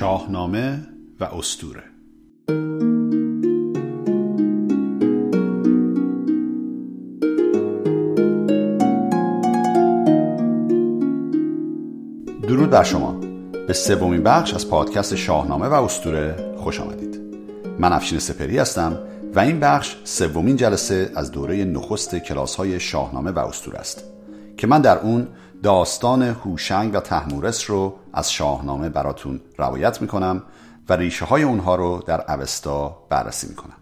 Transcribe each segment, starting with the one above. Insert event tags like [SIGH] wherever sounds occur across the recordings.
شاهنامه و استوره درود بر شما. به سومین بخش از پادکست شاهنامه و استوره خوش آمدید. من افشین سپری هستم و این بخش سومین جلسه از دوره نخست کلاس های شاهنامه و استوره است که من در اون داستان هوشنگ و تحمورس رو از شاهنامه براتون روایت می‌کنم و ریشه های اونها رو در اوستا بررسی می‌کنم.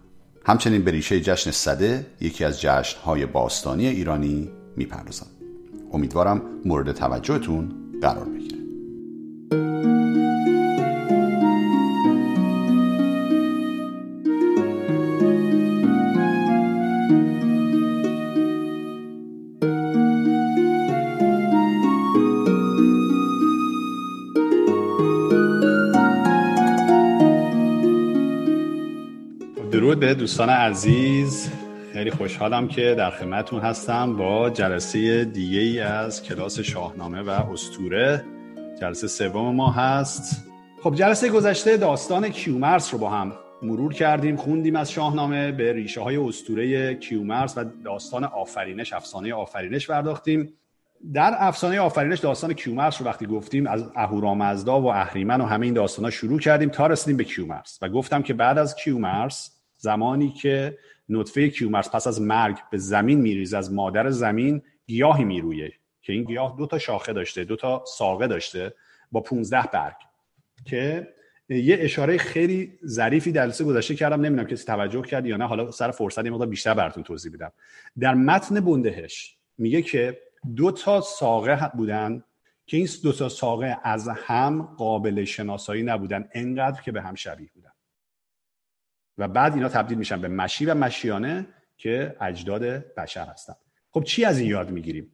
همچنین به ریشه جشن صده یکی از جشن های باستانی ایرانی می‌پردازم. امیدوارم مورد توجهتون قرار بگیره به دوستان عزیز خیلی خوشحالم که در خدمتتون هستم با جلسه دیگه ای از کلاس شاهنامه و اسطوره. جلسه سوم ما هست. خب جلسه گذشته داستان کیومرث رو با هم مرور کردیم خوندیم از شاهنامه به ریشه های اسطوره کیومرث و داستان آفرینش افسانه آفرینش پرداختیم. در افسانه آفرینش داستان کیومرث رو وقتی گفتیم از اهورامزدا و اهریمن و همه این داستان ها شروع کردیم تا رسیدیم به کیومرث و گفتم که بعد از کیومرث زمانی که نطفه کیومرس پس از مرگ به زمین میریزه از مادر زمین گیاهی میرویه که این گیاه دو تا شاخه داشته دو تا ساقه داشته با 15 برگ که یه اشاره خیلی ظریفی در لسه گذشته کردم نمی‌دونم کسی توجه کرد یا نه. حالا سر فرصت یه مقدار بیشتر براتون توضیح بدم. در متن بندهش میگه که دو تا ساقه بودن که این دو تا ساقه از هم قابل شناسایی نبودن انقدر که به هم شبیه بودن. و بعد اینا تبدیل میشن به مشی و مشیانه که اجداد بشر هستن. خب چی از این یاد می‌گیریم؟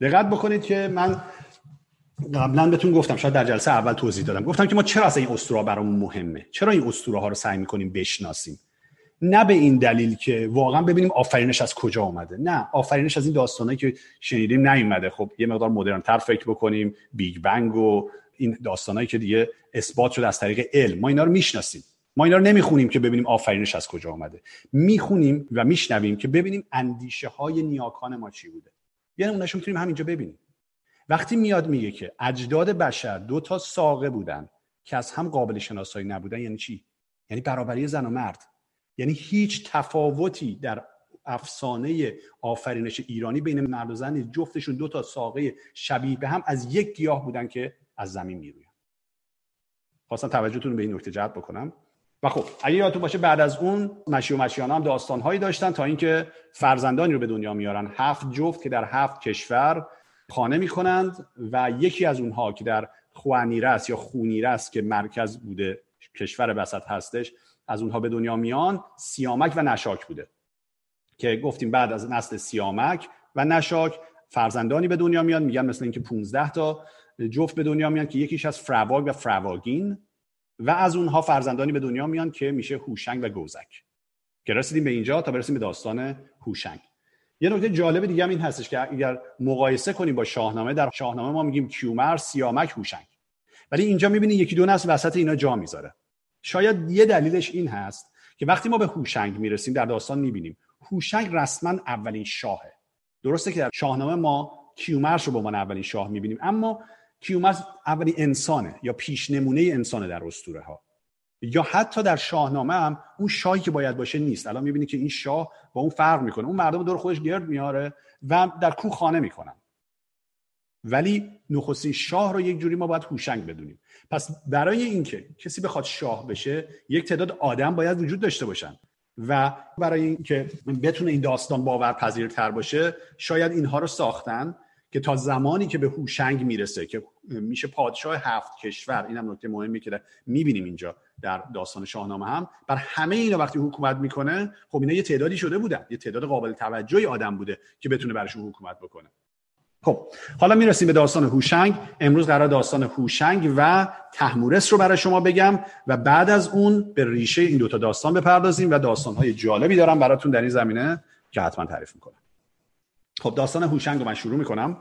دقت بکنید که من قبلا بهتون گفتم شاید در جلسه اول توضیح دادم. گفتم که ما چرا از این اسطوره برامون مهمه؟ چرا این اسطوره ها رو سعی می‌کنیم بشناسیم؟ نه به این دلیل که واقعا ببینیم آفرینش از کجا اومده. نه آفرینش از این داستانایی که شنیدیم نیومده. خب یه مقدار مدرن تر فکر بکنیم. بیگ بنگ و این داستانایی که دیگه اثبات شده از طریق علم. ما اینا رو می‌شناسیم. ما اینا رو نمی‌خونیم که ببینیم آفرینش از کجا آمده می‌خونیم و میشنویم که ببینیم اندیشه های نیاکان ما چی بوده. یعنی اونش می‌تونیم همینجا ببینیم. وقتی میاد میگه که اجداد بشر دو تا ساقه بودن که از هم قابل شناسایی نبودن یعنی چی؟ یعنی برابری زن و مرد. یعنی هیچ تفاوتی در افسانه آفرینش ایرانی بین مرد و زن جفتشون دو تا ساقه شبیه به هم از یک گیاه بودن که از زمین میرویند. خواستم توجهتون به این نکته جلب بکنم. و خب اگه یادتون باشه بعد از اون مشی و مشیان هم داستانهایی داشتن تا اینکه فرزندانی رو به دنیا میارن. هفت جفت که در هفت کشور خانه می‌کنند و یکی از اونها که در خوانیرس یا خونیرس که مرکز بوده کشور بسط هستش از اونها به دنیا میان. سیامک و نشاک بوده که گفتیم بعد از نسل سیامک و نشاک فرزندانی به دنیا میان. میگن مثل اینکه 15 تا جفت به دنیا میان که یکیش از فراواگ و فراواگین. و از اونها فرزندانی به دنیا میان که میشه هوشنگ و گوزک. که رسیدیم به اینجا تا برسیم به داستان هوشنگ. یه نکته جالب دیگه هم این هستش که اگر مقایسه کنیم با شاهنامه در شاهنامه ما میگیم کیومر سیامک هوشنگ. ولی اینجا می‌بینی یکی دو نسل وسط اینا جا می‌ذاره. شاید یه دلیلش این هست که وقتی ما به هوشنگ می‌رسیم در داستان می‌بینیم هوشنگ رسما اولین شاهه. درسته که در شاهنامه ما کیومرش رو به عنوان اولین شاه می‌بینیم اما کیومرث اولین انسانه یا پیش نمونه انسانه در اسطوره ها یا حتی در شاهنامه هم اون شاهی که باید باشه نیست. الان می‌بینی که این شاه با اون فرق می‌کنه. اون مردم دور خودش گرد میاره و در کوه خانه می‌کنن. ولی نخستین شاه رو یک جوری ما باید هوشنگ بدونیم. پس برای اینکه کسی بخواد شاه بشه یک تعداد آدم باید وجود داشته باشن. و برای اینکه بتونه این داستان باورپذیرتر باشه شاید اینها رو ساختن که تا زمانی که به هوشنگ می‌رسه که میشه پادشاه هفت کشور اینم نکته مهمی که می‌بینیم اینجا در داستان شاهنامه هم بر همه اینا وقتی حکومت می‌کنه خب اینا یه تعدادی شده بودن یه تعداد قابل توجهی آدم بوده که بتونه براشون حکومت بکنه. خب حالا می‌رسیم به داستان هوشنگ. امروز قرار داستان هوشنگ و تحمورس رو برای شما بگم و بعد از اون به ریشه این دوتا داستان بپردازیم و داستانهای جالبی دارم براتون در این زمینه که حتما تعریف می‌کنم. خب داستان هوشنگ رو من شروع می‌کنم.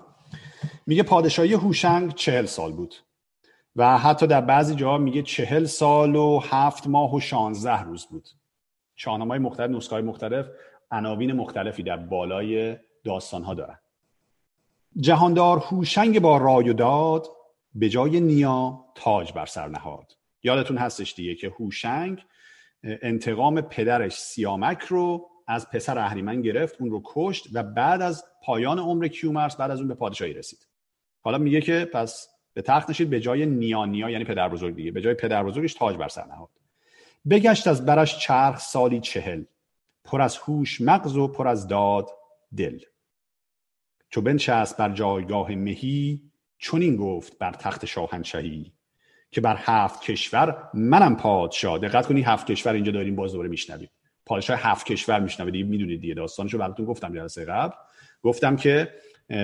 میگه پادشاهی هوشنگ چهل سال بود و حتی در بعضی جاها میگه چهل سال و هفت ماه و شانزده روز بود. شاهنامه های مختلف نسخه های مختلف عناوین مختلفی در بالای داستان ها دارن. جهاندار هوشنگ با رای و داد به جای نیا تاج بر سر نهاد. یادتون هستش دیگه که هوشنگ انتقام پدرش سیامک رو از پسر اهریمن گرفت اون رو کشت و بعد از پایان عمر کیومرس بعد از اون به پادشاهی رسید. حالا میگه که پس به تخت نشید به جای نیا نیا یعنی پدر بزرگ دیگه به جای پدر بزرگش تاج بر سر نهاد. بگشت از برش چرخ سالی چهل پر از هوش مغز و پر از داد دل. چو بنشست بر جایگاه مهی چون این گفت بر تخت شاهنشهی که بر هفت کشور منم پادشاه. دقت کنی هفت کشور اینجا داریم باز دوباره میشنوید پادشاه هفت کشور میشنوید. دیگه می‌دونید دیگه. داستانشو براتون گفتم جلسه قبل. گفتم که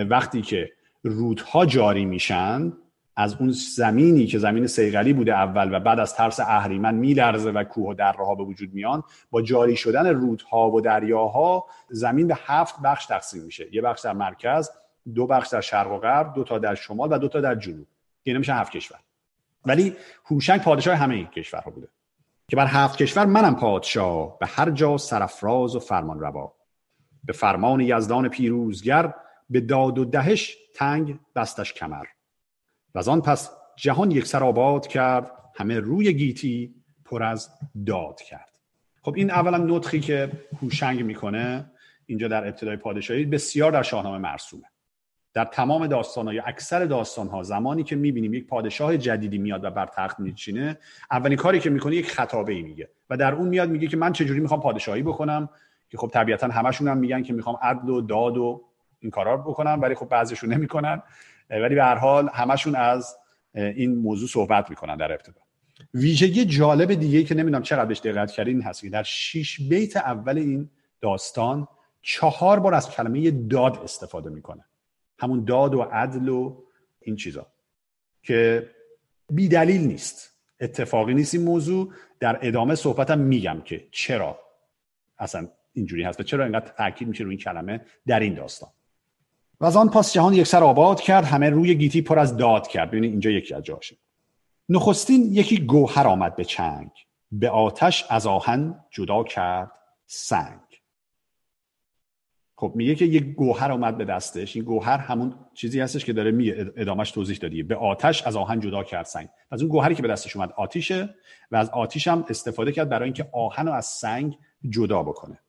وقتی که رودها جاری میشن از اون زمینی که زمین سیغلی بوده اول و بعد از ترس اهریمن میلرزه و کوه و درها به وجود میان با جاری شدن رودها و دریاها زمین به هفت بخش تقسیم میشه. یه بخش در مرکز دو بخش در شرق و غرب دو تا در شمال و دو تا در جنوب. اینا میشه هفت کشور. ولی هوشنگ پادشاه همه این کشورها بوده. که بر هفت کشور منم پادشاه به هر جا سرفراز و فرمان روا. به فرمان یزدان پیروزگر به داد و دهش تنگ بستش کمر. و از آن پس جهان یک سر آباد کرد همه روی گیتی پر از داد کرد. خب این اولا نطخی که هوشنگ می‌کنه اینجا در ابتدای پادشاهی بسیار در شاهنامه مرسومه. در تمام داستان ها یا اکثر داستان ها زمانی که می‌بینیم یک پادشاه جدیدی میاد و بر تخت میچینه اولین کاری که می‌کنه یک خطابه ای میگه و در اون میاد میگه که من چجوری می‌خوام پادشاهی بکنم؟ که خب طبیعتا همشون هم میگن که می‌خوام عدل و داد و این کارا رو بکنم ولی خب بعضیشون نمی‌کنن. ولی به هر حال همشون از این موضوع صحبت می‌کنن در ابتدا. ویژگی جالب دیگه که نمی‌دونم چقدر بهش دقت کردین هست که در شش بیت اول این داستان چهار بار از کلمه داد استفاده می‌کنه. همون داد و عدل و این چیزا که بی دلیل نیست. اتفاقی نیست این موضوع. در ادامه صحبتم میگم که چرا اصلا اینجوری هست و چرا اینقدر تاکید میشه روی این کلمه در این داستان. و از آن پاس جهان یک سر آباد کرد همه روی گیتی پر از داد کرد. ببینید اینجا یکی از جاشه نخستین یکی گوهر آمد به چنگ. به آتش از آهن جدا کرد سنگ. خب میگه که یک گوهر آمد به دستش. این گوهر همون چیزی هستش که داره می ادامش توضیح دادی به آتش از آهن جدا کرد سنگ. از اون گوهری که به دستش اومد آتیشه و از آتیش هم استفاده کرد برای اینکه آهن رو از سنگ جدا بکنه.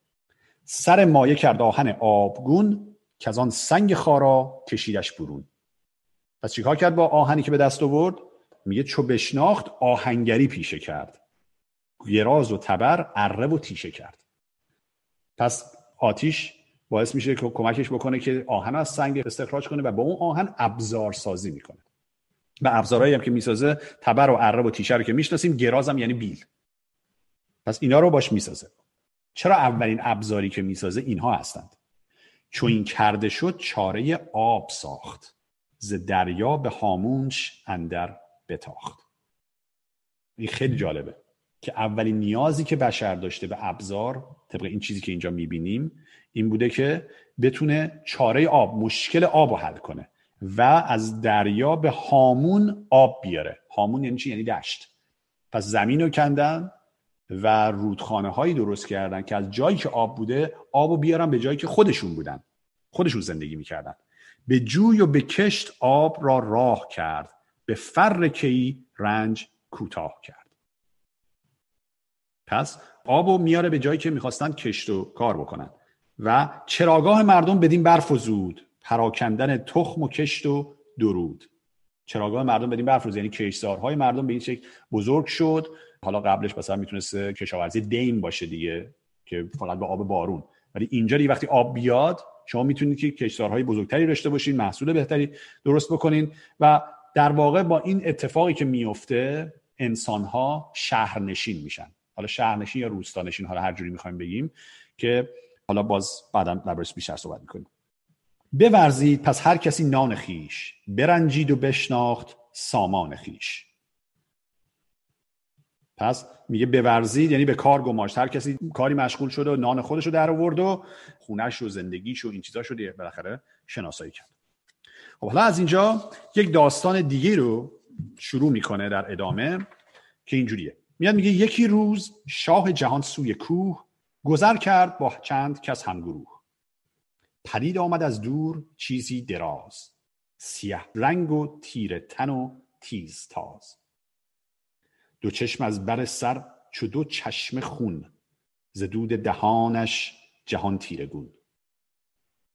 سر مایه کرد آهن آبگون. که از آن سنگ خارا کشیدش برون. پس چیکار کرد با آهنی که به دست آورد؟ میگه چو بشناخت آهنگری پیشه کرد. گراز و تبر اره و تیشه کرد. پس آتیش باعث میشه که کمکش بکنه که آهن از سنگ استخراج کنه و با اون آهن ابزار سازی می‌کنه. و ابزارهایی هم که می‌سازه تبر و اره و تیشه رو که می‌شناسیم گراز هم یعنی بیل. پس اینا رو باش می‌سازه. چرا اولین ابزاری که می‌سازه اینها هستند؟ چون این کرده شد چاره آب ساخت. ز دریا به هامونش اندر بتاخت. این خیلی جالبه که اولین نیازی که بشر داشته به ابزار طبق این چیزی که اینجا می‌بینیم این بوده که بتونه چاره آب مشکل آب رو حل کنه و از دریا به هامون آب بیاره. هامون یعنی چی؟ یعنی دشت. پس زمین رو کندن و رودخانه هایی درست کردن که از جایی که آب بوده آب رو بیارن به جایی که خودشون بودن. خودشون زندگی می‌کردن. به جوی و به کشت آب را راه کرد. به فر کی رنج کوتاه کرد. پس آب رو میاره به جایی که می‌خواستن کشت و کار بکنن. و چراگاه مردم بدین برف و زود پراکندن تخم و کشت و درود. چراگاه مردم بدین برف و یعنی کشتزارهای مردم به این شکل بزرگ شد. حالا قبلش مثلا می‌تونست کشاورزی دیم باشه دیگه که فقط با آب بارون. ولی اینجا وقتی آب بیاد شما می‌تونید که کشتارهای بزرگتری داشته باشین محصول بهتری درست بکنین و در واقع با این اتفاقی که میفته انسانها شهرنشین میشن. حالا شهرنشین یا روستانشین حالا هر جوری می‌خوایم بگیم که حالا باز بعدا دربارش بیشتر صحبت می‌کنیم. بورزید پس هر کسی نان خیش برنجید و بشناخت سامان خیش. پس میگه بورزید یعنی به کار گماشت. هر کسی کاری مشغول شده و نان خودش رو در آورد و خونش و زندگیش و این چیزا شده بالاخره شناسایی کرد. خب حالا از اینجا یک داستان دیگه رو شروع می‌کنه در ادامه که اینجوریه. میاد میگه یکی روز شاه جهان سوی کوه گذر کرد با چند کس همگروه. پدید آمد از دور چیزی دراز. سیه رنگ و تیر تن و تیز تاز. دو چشم از بر سر چو دو چشم خون. ز دهانش جهان تیرگون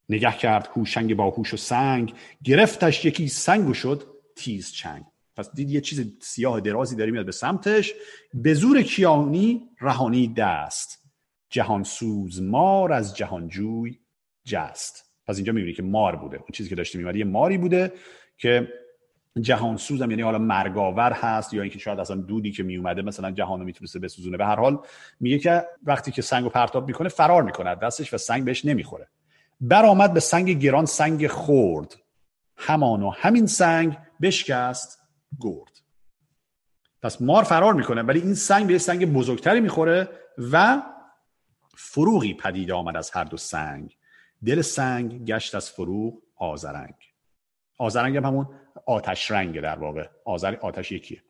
نگه کرد هوشنگ با هوش و سنگ. گرفتش یکی سنگ و شد تیز چنگ. پس دید یه چیز سیاه درازی داره میاد به سمتش. به زور کیانی رهانی دست. جهان سوز مار از جهان جوی جست. پس اینجا می‌بینی که مار بوده. اون چیزی که داشته میومد یه ماری بوده که جهان سوزم یعنی حالا مرگاور هست یا اینکه شاید اصلا دودی که میومده مثلا جهان رو می‌تونسته بسوزونه. به هر حال میگه که وقتی که سنگ و پرتاب می‌کنه فرار می‌کنه. دستش و سنگ بهش نمی‌خوره. برآمد به سنگ گران سنگ خورد همان و همین سنگ بشکست گرد. پس مار فرار می‌کنه ولی این سنگ به سنگ بزرگتری می‌خوره و فروغی پدید آمد از هر دو سنگ. دل سنگ گشت از فروغ آزرنگ آزرنگ هم همون آتش رنگ در واقع. آذر آتش یکیه.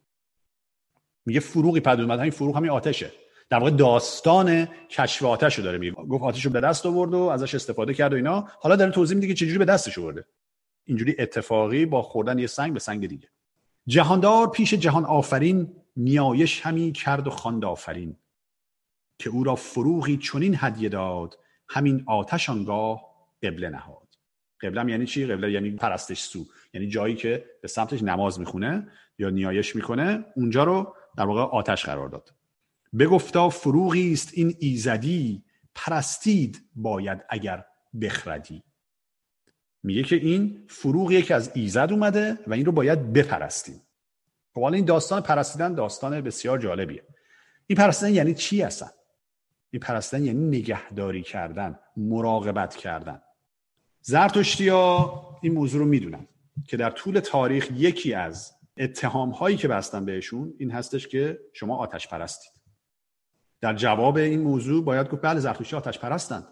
میگه فروغی پدید اومد. همین فروغ همین آتشه. در واقع داستان کشف آتش رو داره میگه. گفت آتش رو به دست آورد و ازش استفاده کرد و اینا. حالا داره توضیح میده که چجوری به دستش آورده. اینجوری اتفاقی با خوردن یه سنگ به سنگ دیگه. جهاندار پیش جهان آفرین نیایش همی کرد و خواند آفرین. که او را فروغی چنین هدیه داد همین آتش آنگاه قبله نهاد. قبله یعنی چی؟ قبله یعنی پرستش سو. یعنی جایی که به سمتش نماز می‌خونه یا نیایش می‌کنه اونجا رو در واقع آتش قرار داد. بگفتا فروغی است این ایزدی پرستید باید اگر بخردی. میگه که این فروغ که از ایزد اومده و این رو باید بپرستیم. خب حالا این داستان پرستیدن داستان بسیار جالبیه. این پرستیدن یعنی چی هستن این پرستیدن یعنی نگهداری کردن مراقبت کردن. زرتشتی ها این موضوع رو می‌دونن که در طول تاریخ یکی از اتهام هایی که بستن بهشون این هستش که شما آتش پرستید. در جواب این موضوع باید گفت بله زرتشتی آتش پرستند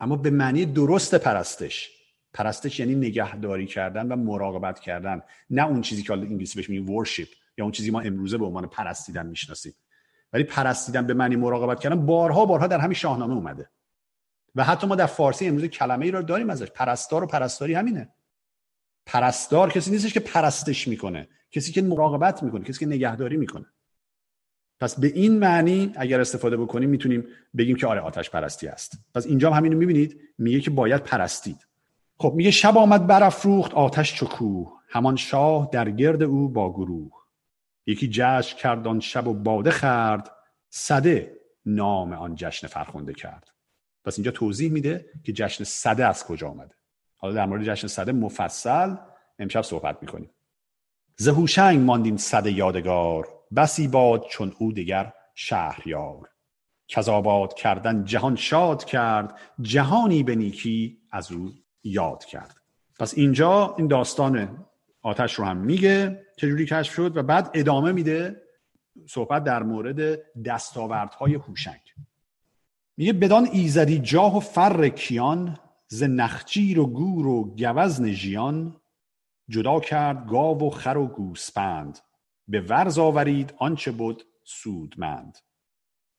اما به معنی درست پرستش. پرستش یعنی نگهداری کردن و مراقبت کردن. نه اون چیزی که حالا انگلیسی بهش میگیم ورشیپ یا اون چیزی ما امروزه به عنوان پرستیدن می‌شناسیم. ولی پرستیدن به معنی مراقبت کردن بارها بارها در همین شاهنامه اومده. و حتی ما در فارسی امروز کلمه ای رو داریم ازش. پرستار و پرستاری همینه. پرستار کسی نیستش که پرستش می‌کنه. کسی که مراقبت می‌کنه کسی که نگهداری می‌کنه. پس به این معنی اگر استفاده بکنیم می‌تونیم بگیم که آره آتش پرستی است. پس اینجا هم همین رو می‌بینید. میگه که باید پرستید. خب میگه شب آمد برافروخت آتش چکو همان شاه در گرد او با گروه. یکی جشن کرد آن شب و باده خرد صده نام آن جشن فرخنده کرد. پس اینجا توضیح میده که جشن صده از کجا آمده. حالا در مورد جشن صده مفصل امشب صحبت می‌کنیم. زهوشنگ ماندیم صده یادگار بسی باد چون او دیگر شهریار. کذاباد کردن جهان شاد کرد جهانی به نیکی از او یاد کرد. پس اینجا این داستان آتش رو هم میگه چجوری کشف شد و بعد ادامه میده صحبت در مورد دستاوردهای هوشنگ. میگه بدان ایزدی جاه و فر کیان ز نخجیر و گور و گوزن ژیان جدا کرد گاو و خر و گوسپند به ورز آورید آنچه بود سودمند.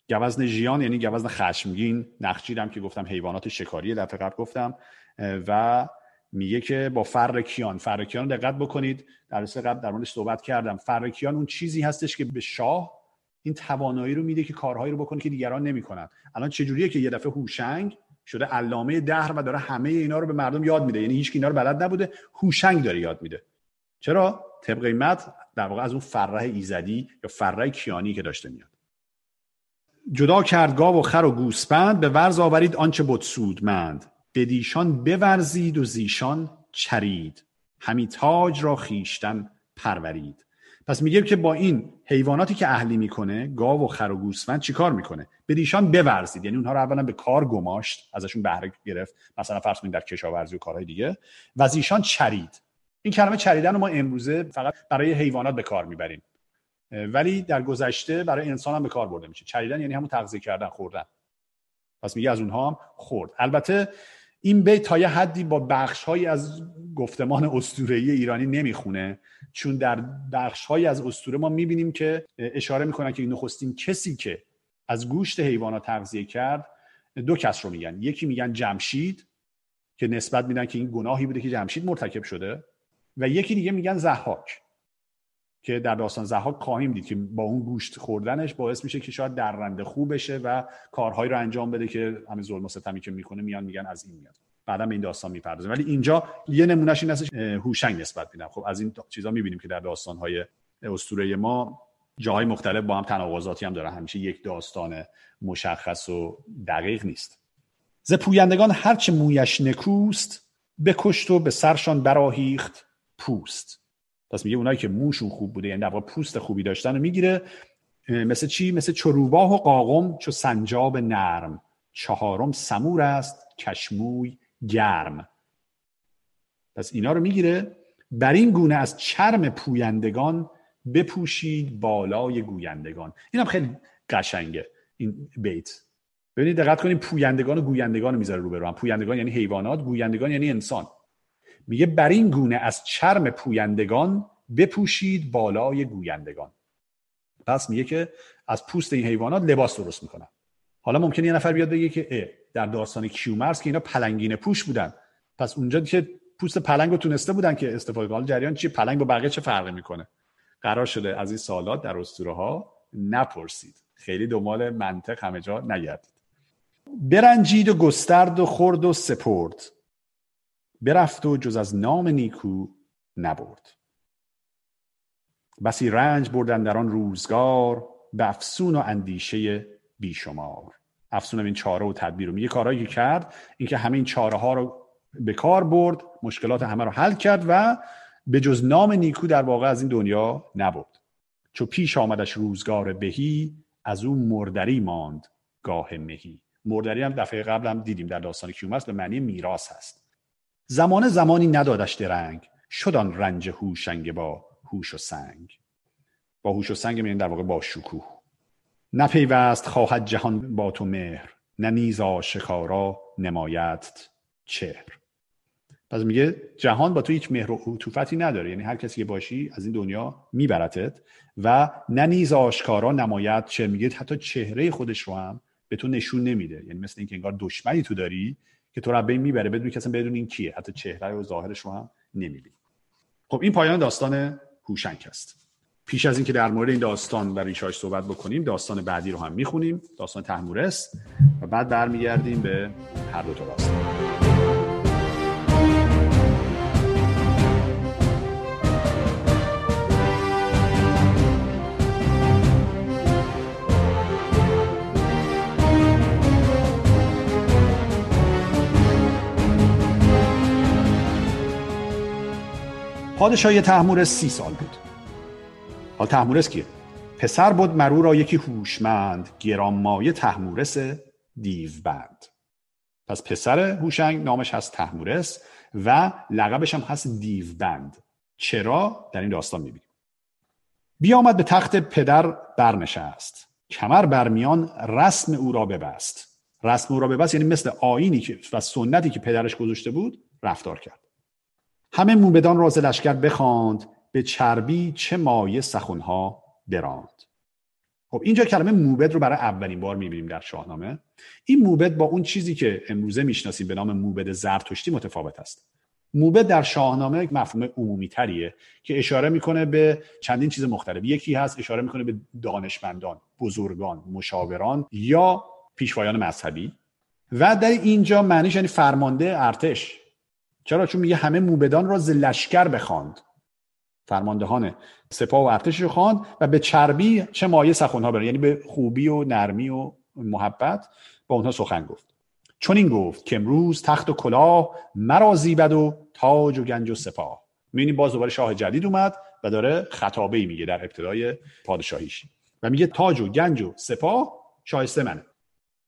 گوزن ژیان یعنی گوزن خشمگین. نخجیرم که گفتم حیوانات شکاری دفعه قبل گفتم و میگه که با فرکیان فرکیان دقت بکنید. در قبل در موردش صحبت کردم. فرکیان اون چیزی هستش که به شاه این توانایی رو میده که کارهایی رو بکنه که دیگران نمی‌کنن. الان چجوریه که یه دفعه هوشنگ شده علامه دهر و داره همه اینا رو به مردم یاد میده. یعنی هیچ اینا رو بلد نبوده هوشنگ داره یاد میده. چرا؟ طبق قیمت در واقع از اون فرح ایزدی یا فرح کیانی که داشته میاد. جدا کرد گاو و خر و گوسپند به ورز آورید آنچه بود سودمند. بدیشان بورزید و زیشان چرید. همی تاج را خیشتن پرورید. پس میگه که با این حیواناتی که اهلی می‌کنه گاو و خر و گوسفند چیکار می‌کنه؟ بدیشان بورزید. یعنی اونها رو اولا به کار گماشت ازشون بهره گرفت. مثلا فرض کنید در کشاورزی و کارهای دیگه. و زیشان چرید. این کلمه چریدن رو ما امروزه فقط برای حیوانات به کار می‌بریم. ولی در گذشته برای انسان هم به کار برده میشه. چریدن یعنی همون تغذیه کردن خوردن. پس میگه از اونها هم خورد. البته این بیت تا یه حدی با بخشهایی از گفتمان اسطوره‌ای ایرانی نمی‌خونه چون در بخشهایی از اسطوره ما می‌بینیم که اشاره می‌کنن که نخستین کسی که از گوشت حیوانات تغذیه کرد دو کس رو میگن. یکی میگن جمشید که نسبت میدن که این گناهی بوده که جمشید مرتکب شده و یکی دیگه میگن زحاک. که در داستان زحاک خواهیم دید که با اون گوشت خوردنش باعث میشه که شاید درنده خوب بشه و کارهایی رو انجام بده که همین ظلم و ستمی که می‌کنه میان میگن از این میاد. بعدا به این داستان می‌پردازیم ولی اینجا یه نمونهش این هستش هوشنگ نسبت میدم. خب از این چیزا می‌بینیم که در داستانهای اسطوره ما جاهای مختلف با هم تناقضاتی هم داره. همیشه یک داستان مشخص و دقیق نیست. ز پویندگان هرچه مویش نکوست بکشت و به سرشان براهیخت پوست. پس میگه اونایی که موشون خوب بوده یعنی در پوست خوبی داشتن رو می‌گیره. مثل چی؟ مثل چروباه و قاقم چو سنجاب نرم. چهارم سمور است کشموی گرم. پس اینا رو می‌گیره. بر این گونه از چرم پویندگان بپوشید بالای گویندگان. این هم خیلی قشنگه این بیت. ببینید دقت کنید پویندگان و گویندگان رو می‌ذاره رو برام پویندگان یعنی حیوانات گویندگان یعنی انسان. میگه بر این گونه از چرم پویندگان بپوشید بالای گویندگان. پس میگه که از پوست این حیوانات لباس درست می‌کنن. حالا ممکنه یه نفر بیاد بگه که در داستان کیومرس که اینا پلنگین پوش بودن. پس اونجا که پوست پلنگ رو تونسته بودن که استفاده کنن. جریان چی پلنگ با بقیه چه فرقی می‌کنه؟ قرار شده از این سالات در اسطوره ها نپرسید. خیلی دنبال منطق همه جا نگردید. برنجید و گسترد و خورد و سپرد. برفت و جز از نام نیکو نبرد. بسی رنج بردن در آن روزگار به افسون و اندیشه بیشمار. افسون این چاره و تدبیر رو میگه. کارهایی که کرد اینکه همه این چاره ها رو به کار برد مشکلات همه رو حل کرد و به جز نام نیکو در واقع از این دنیا نبرد. چو پیش آمدش روزگار بهی از اون مردری ماند گاه مهی. مردری هم دفعه قبل هم دیدیم در داستان کیومرس به معنی میراث هست. زمان زمانی ندادش درنگ. شدان رنج هوشنگ با هوش و سنگ. با هوش و سنگ میگن در واقع با شکوه. نپیوست خواهد جهان با تو مهر نه نیز آشکارا نمایت چهر. پس میگه جهان با تو هیچ مهر و عطوفتی نداره. یعنی هر کسی که باشی از این دنیا میبرتت و نه نیز آشکارا نمایت چه میگه حتی چهره خودش رو هم به تو نشون نمیده. یعنی مثل اینکه انگار دشمنی تو داری که تو رو بین می‌بره بدون اصلا بدون این کیه. حتی چهره و ظاهرش رو هم نمی‌بینی. خب این پایان داستان هوشنگ است. پیش از اینکه در مورد این داستان و ریشاش صحبت بکنیم داستان بعدی رو هم می‌خونیم. داستان تحمورس و بعد برمیگردیم به هر دو تا داستان. پادشاهی تحمورس سی سال بود. حال تحمورس کیه؟ پسر بود مرو را یکی هوشمند گرانمایه تحمورس دیوبند. پس پسر هوشنگ نامش هست تحمورس و لقبش هم هست دیوبند. چرا؟ در این داستان می‌بینیم. بیامد به تخت پدر برنشست. کمر برمیان رسم او را ببست. رسم او را ببست یعنی مثل آینی که و سنتی که پدرش گذاشته بود رفتار کرد. همه موبدان راز لشکر بخواند به چربی چه مایه سخنها براند. خب اینجا کلمه موبد رو برای اولین بار می‌بینیم در شاهنامه. این موبد با اون چیزی که امروزه می‌شناسیم به نام موبد زرتشتی متفاوت است. موبد در شاهنامه مفهوم عمومی تریه که اشاره می‌کنه به چندین چیز مختلف. یکی هست اشاره می‌کنه به دانشمندان بزرگان مشاوران یا پیشوایان مذهبی. و در اینجا معنیش یعنی فرمانده ارتش. چرا؟ چون میگه همه موبدان را ز لشکر بخواند. فرماندهان سپاه و ارتش رو خواند و به چربی چه مایه سخنها برن یعنی به خوبی و نرمی و محبت با اونها سخن گفت. چون این گفت که امروز تخت و کلاه مرا زیبد و تاج و گنج و سپاه. می‌بینیم باز دوباره شاه جدید اومد و داره خطابه میگه در ابتدای پادشاهیش. و میگه تاج و گنج و سپاه شایسته منه.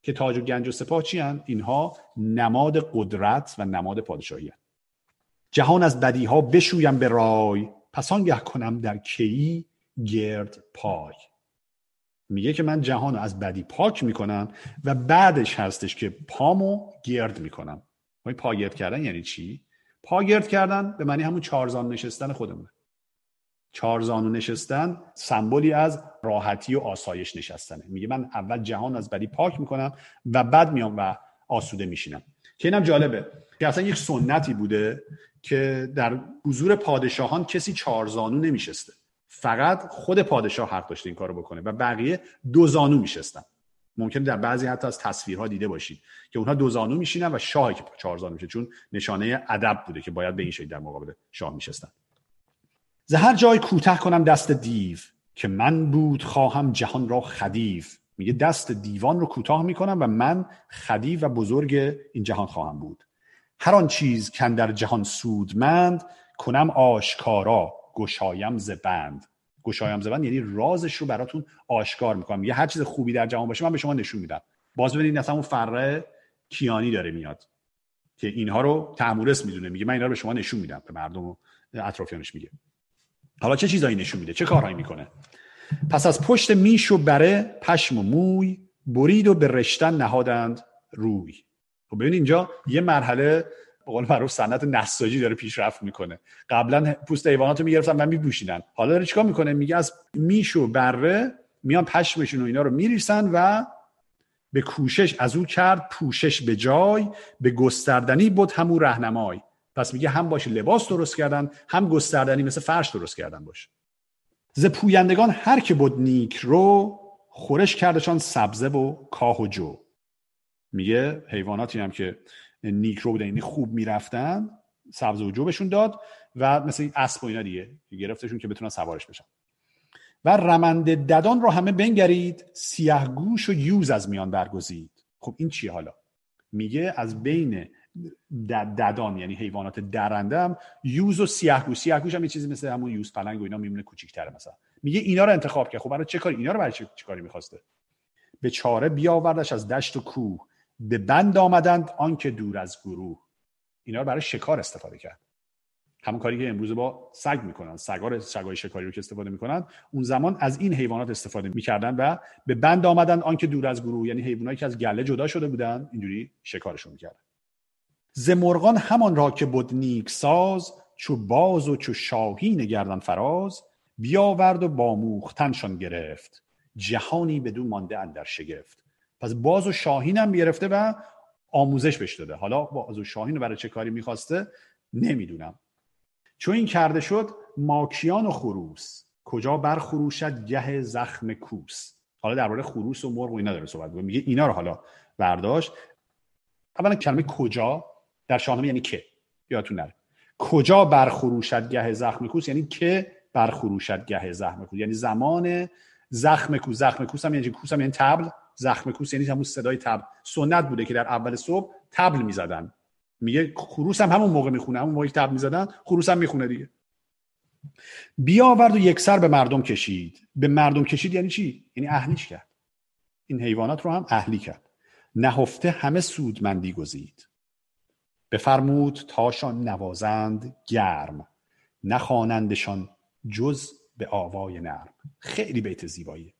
که تاج و گنج و سپاه چی هن؟ اینها نماد قدرت و نماد پادشاهی جهان از بدی ها بشویم به رای پس آنگه کنم در کی گرد پای. میگه که من جهان رو از بدی پاک می‌کنم و بعدش هستش که پامو گرد می‌کنم. پاگرد کردن یعنی چی؟ پاگرد کردن به معنی همون چارزان نشستن خودمونه چارزانو نشستن سمبولی از راحتی و آسایش نشستنه. میگه من اول جهان از بدی پاک می‌کنم و بعد میام و آسوده میشینم. که اینم جالبه. که اصلا یک سنتی بوده که در حضور پادشاهان کسی چارزانو نمیشسته. فقط خود پادشاه حق داشته این کارو بکنه و بقیه دو زانو میشستن. ممکنه در بعضی حتی از تصویرها دیده باشید که اونها دو زانو میشینن و شاهی که چهار زانو میشه چون نشانه ادب بوده که باید به این شکل در مقابل شاه میشستن. ز هر جای کوتاه کنم دست دیو که من بود خواهم جهان را خدیف میگه دست دیوان رو کوتاه می‌کنم و من خدیو و بزرگ این جهان خواهم بود. هر آن چیز که در جهان سودمند کنم آشکارا گشایم زبند گشایم زبند یعنی رازش رو براتون آشکار می‌کنم. یه هر چیز خوبی در جهان باشه من به شما نشون میدم. باز ببینید اصلا اون فره کیانی داره میاد که اینها رو تعمورس می‌دونه. میگه من اینا رو به شما نشون میدم. به مردم اطرافیانش میگه. حالا چه چیزایی نشون میده؟ چه کارهایی می‌کنه؟ پس از پشت میش و بره پشم و موی برید و به رشتن نهادند روی. خب ببین اینجا یه مرحله به قول معروف صنعت نساجی داره پیشرفت می‌کنه. قبلا پوست حیوانات رو می‌گرفتن و میپوشیدن. حالا داره چیکار می‌کنه؟ میگه از میش و بره میان پشمشون و اینا رو میریسن و به کوشش از او کرد پوشش به جای به گستردنی بود همو رهنمای. پس میگه هم باشه لباس درست کردن هم گستردنی مثل فرش درست کردن باشه ز پویندگان هر که بود نیک رو خورش کردشان سبزه و کاه و جو. میگه حیواناتی هم که نیک رو بودن یعنی خوب می‌رفتن سبز و جو بهشون داد و مثل اسب و اینا دیگه گرفتشون که بتونن سوارش بشن. و رمند ددان رو همه بنگرید سیاه گوش و یوز از میان برگزید. خب این چیه حالا؟ میگه از بین ددان یعنی حیوانات درنده هم یوز و سیاه گوش سیاه گوش هم یه چیزی مثل همون یوز پلنگ و اینا میمونه کوچیک‌تره مثلا. میگه اینا رو انتخاب کرد. خب برای چه کاری اینا رو برای چه, کاری می‌خواسته؟ به چاره بیاوردش از دشت و کوه. به بند آمدند آنکه دور از گروه. اینا رو برای شکار استفاده کرد. همون کاری که امروز با سگ می‌کنن. سگار سگای شکاری رو که استفاده می‌کنن. اون زمان از این حیوانات استفاده می‌کردن و به بند آمدن آنکه دور از گروه. یعنی حیوانایی که از گله جدا شده بودن اینجوری شکارشون می‌کردن. ز مرغان همان را که بود نیک ساز چو باز و چو شاهین گردن فراز بیاورد و با موختنشان گرفت. جهانی بدون مانده اندر شگفت. پس باز و شاهین هم گرفته و آموزش بهش داده. حالا باز و شاهین رو برای چه کاری می‌خواسته؟ نمی‌دونم. چون این کرده شد ماکیان و خروس. کجا بر خروشد گه زخم کوس؟ حالا درباره خروس و مرغ و اینا داره صحبت میگه اینا رو حالا برداشت. اولا کلمه کجا؟ در شاهنامه یعنی که. یادتون نره. کجا برخروشد گه زخم کوس؟ یعنی که برخروشد گه زخم کوس. یعنی زمان زخم کوس. زخم کوس هم یعنی کوس هم یعنی تبل. زخم کوس یعنی همون صدای تبل. سنت بوده که در اول صبح تبل می‌زدن. میگه خروس هم همون موقع می‌خونه. همون موقع تبل می‌زدن خروس هم می‌خونه دیگه. بیاورد و یک سر به مردم کشید. به مردم کشید یعنی چی؟ یعنی اهلیش کرد. این حیوانات رو هم اهلی کرد. نهفته همه سودمندی گزید. بفرمود تاشان نوازند گرم نخوانندشان جز به آوای نرم. خیلی بیت زیبایی.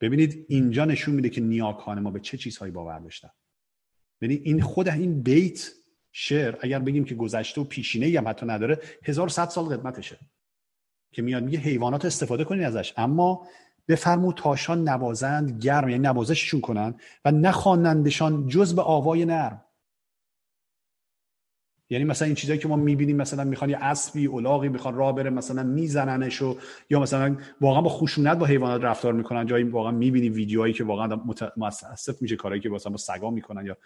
ببینید اینجا نشون میده که نیاکان ما به چه چیزهایی باور داشتن. یعنی این خود این بیت شعر اگر بگیم که گذشته و پیشینه هم حتی نداره 1100 سال قدمتشه. که میاد میگه حیوانات استفاده کنید ازش. اما بفرمود تاشان نوازند گرم یعنی نوازششون کنن و نخوانندشان جز به آوای نرم. یعنی مثلا این چیزایی که ما می‌بینیم مثلا می‌خوان یه اسبی اولاغی می‌خوان راه بره مثلا میزننش و یا مثلا واقعا با خشونت با حیوانات رفتار می‌کنن. جایی واقعا می‌بینی ویدیوهایی که واقعا متاسف میشه کارهایی که مثلا با سگا می‌کنن یا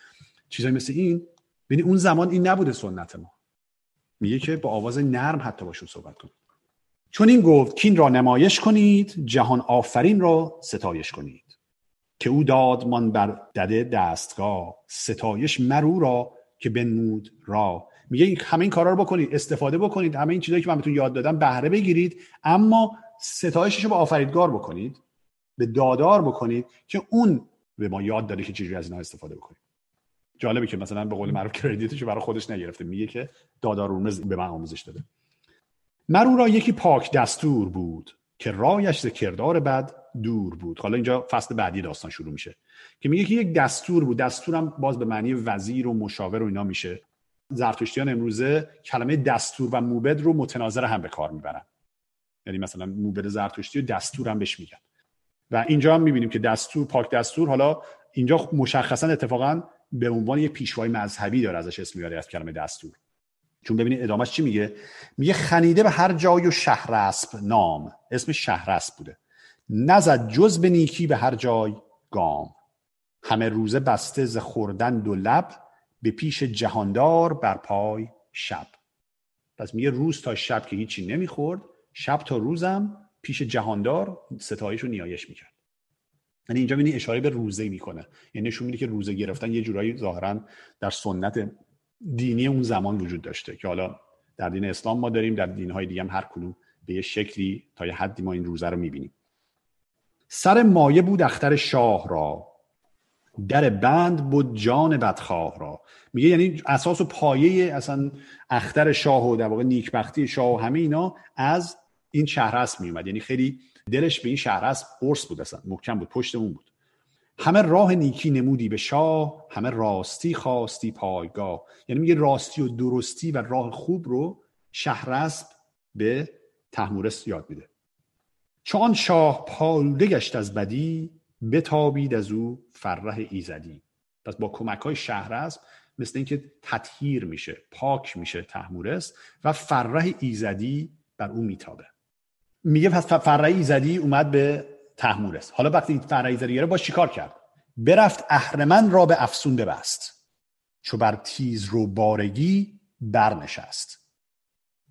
چیزایی مثل این. ببین اون زمان این نبوده سنت ما. میگه که با آواز نرم حتی باشون صحبت کن چون این گفت کین را نمایش کنید جهان آفرین را ستایش کنید. که او دادمان بر دده دستگاه ستایش مرو را که بنمود را. میگه همه این کارا رو بکنید استفاده بکنید همه این چیزایی که من بهتون یاد دادم بهره بگیرید اما ستایشش رو به آفریدگار بکنید به دادار بکنید که اون به ما یاد داده که چجوری از اینا استفاده بکنید جالبه که مثلا به قول معروف کردیتش برای خودش نگرفته. میگه که دادار به من آموزش داده. مرو را یکی پاک دستور بود که رایش ز کردار بد دور بود. حالا اینجا فصل بعدی داستان شروع میشه که میگه که یک دستور بود. دستورم باز به معنی وزیر و مشاور و اینا میشه. زرتشتیان امروزه کلمه دستور و موبد رو متناظر هم به کار می‌برن. یعنی مثلا موبد زرتشتی و دستور هم بهش میگن. و اینجا هم می‌بینیم که دستور پاک دستور حالا اینجا مشخصا اتفاقا به عنوان یک پیشوای مذهبی داره ازش اسم میاره از کلمه دستور. چون ببینید ادامهش چی میگه؟ میگه خنیده به هر جای و شهرسب نام. اسم شهرسب بوده. نزد جز به نیکی به هر جای گام. همه روزه بسته ز خوردن دو لب به پیش جهاندار بر پای شب. پس میگه روز تا شب که هیچی نمی‌خورد شب تا روزم پیش جهاندار ستایش و نیایش می‌کرد. یعنی اینجا ببینید اشاره به روزه می‌کنه. یعنی نشون میده که روزه گرفتن یه جورایی ظاهرا در سنت دینی اون زمان وجود داشته که حالا در دین اسلام ما داریم در دینهای دیگه هم هر کدوم به یه شکلی تا یه حدی ما این روزه رو می‌بینیم. سر مایه بود اختر شاه را. در بند بود جان بدخواه را. میگه یعنی اساس و پایه اصلا اختر شاه و در واقع نیکبختی شاه و همه اینا از این شهرست میومد یعنی خیلی دلش به این شهرست قرص بود اصلا. محکم بود پشت اون بود. همه راه نیکی نمودی به شاه همه راستی خواستی پایگاه. یعنی میگه راستی و درستی و راه خوب رو شهرسب به تحمورس یاد میده. چون شاه پالده گشت از بدی بتابید از او فرح ایزدی. پس با کمک های شهرسب مثل اینکه تطهیر میشه پاک میشه تحمورس و فرح ایزدی بر او میتابه. میگه پس فرح ایزدی اومد به تحمورس. حالا وقتی این فرح ایزدی با چیکار کرد؟ برفت اهرمن را به افسون ببست. چو بر تیز رو بارگی برنشست.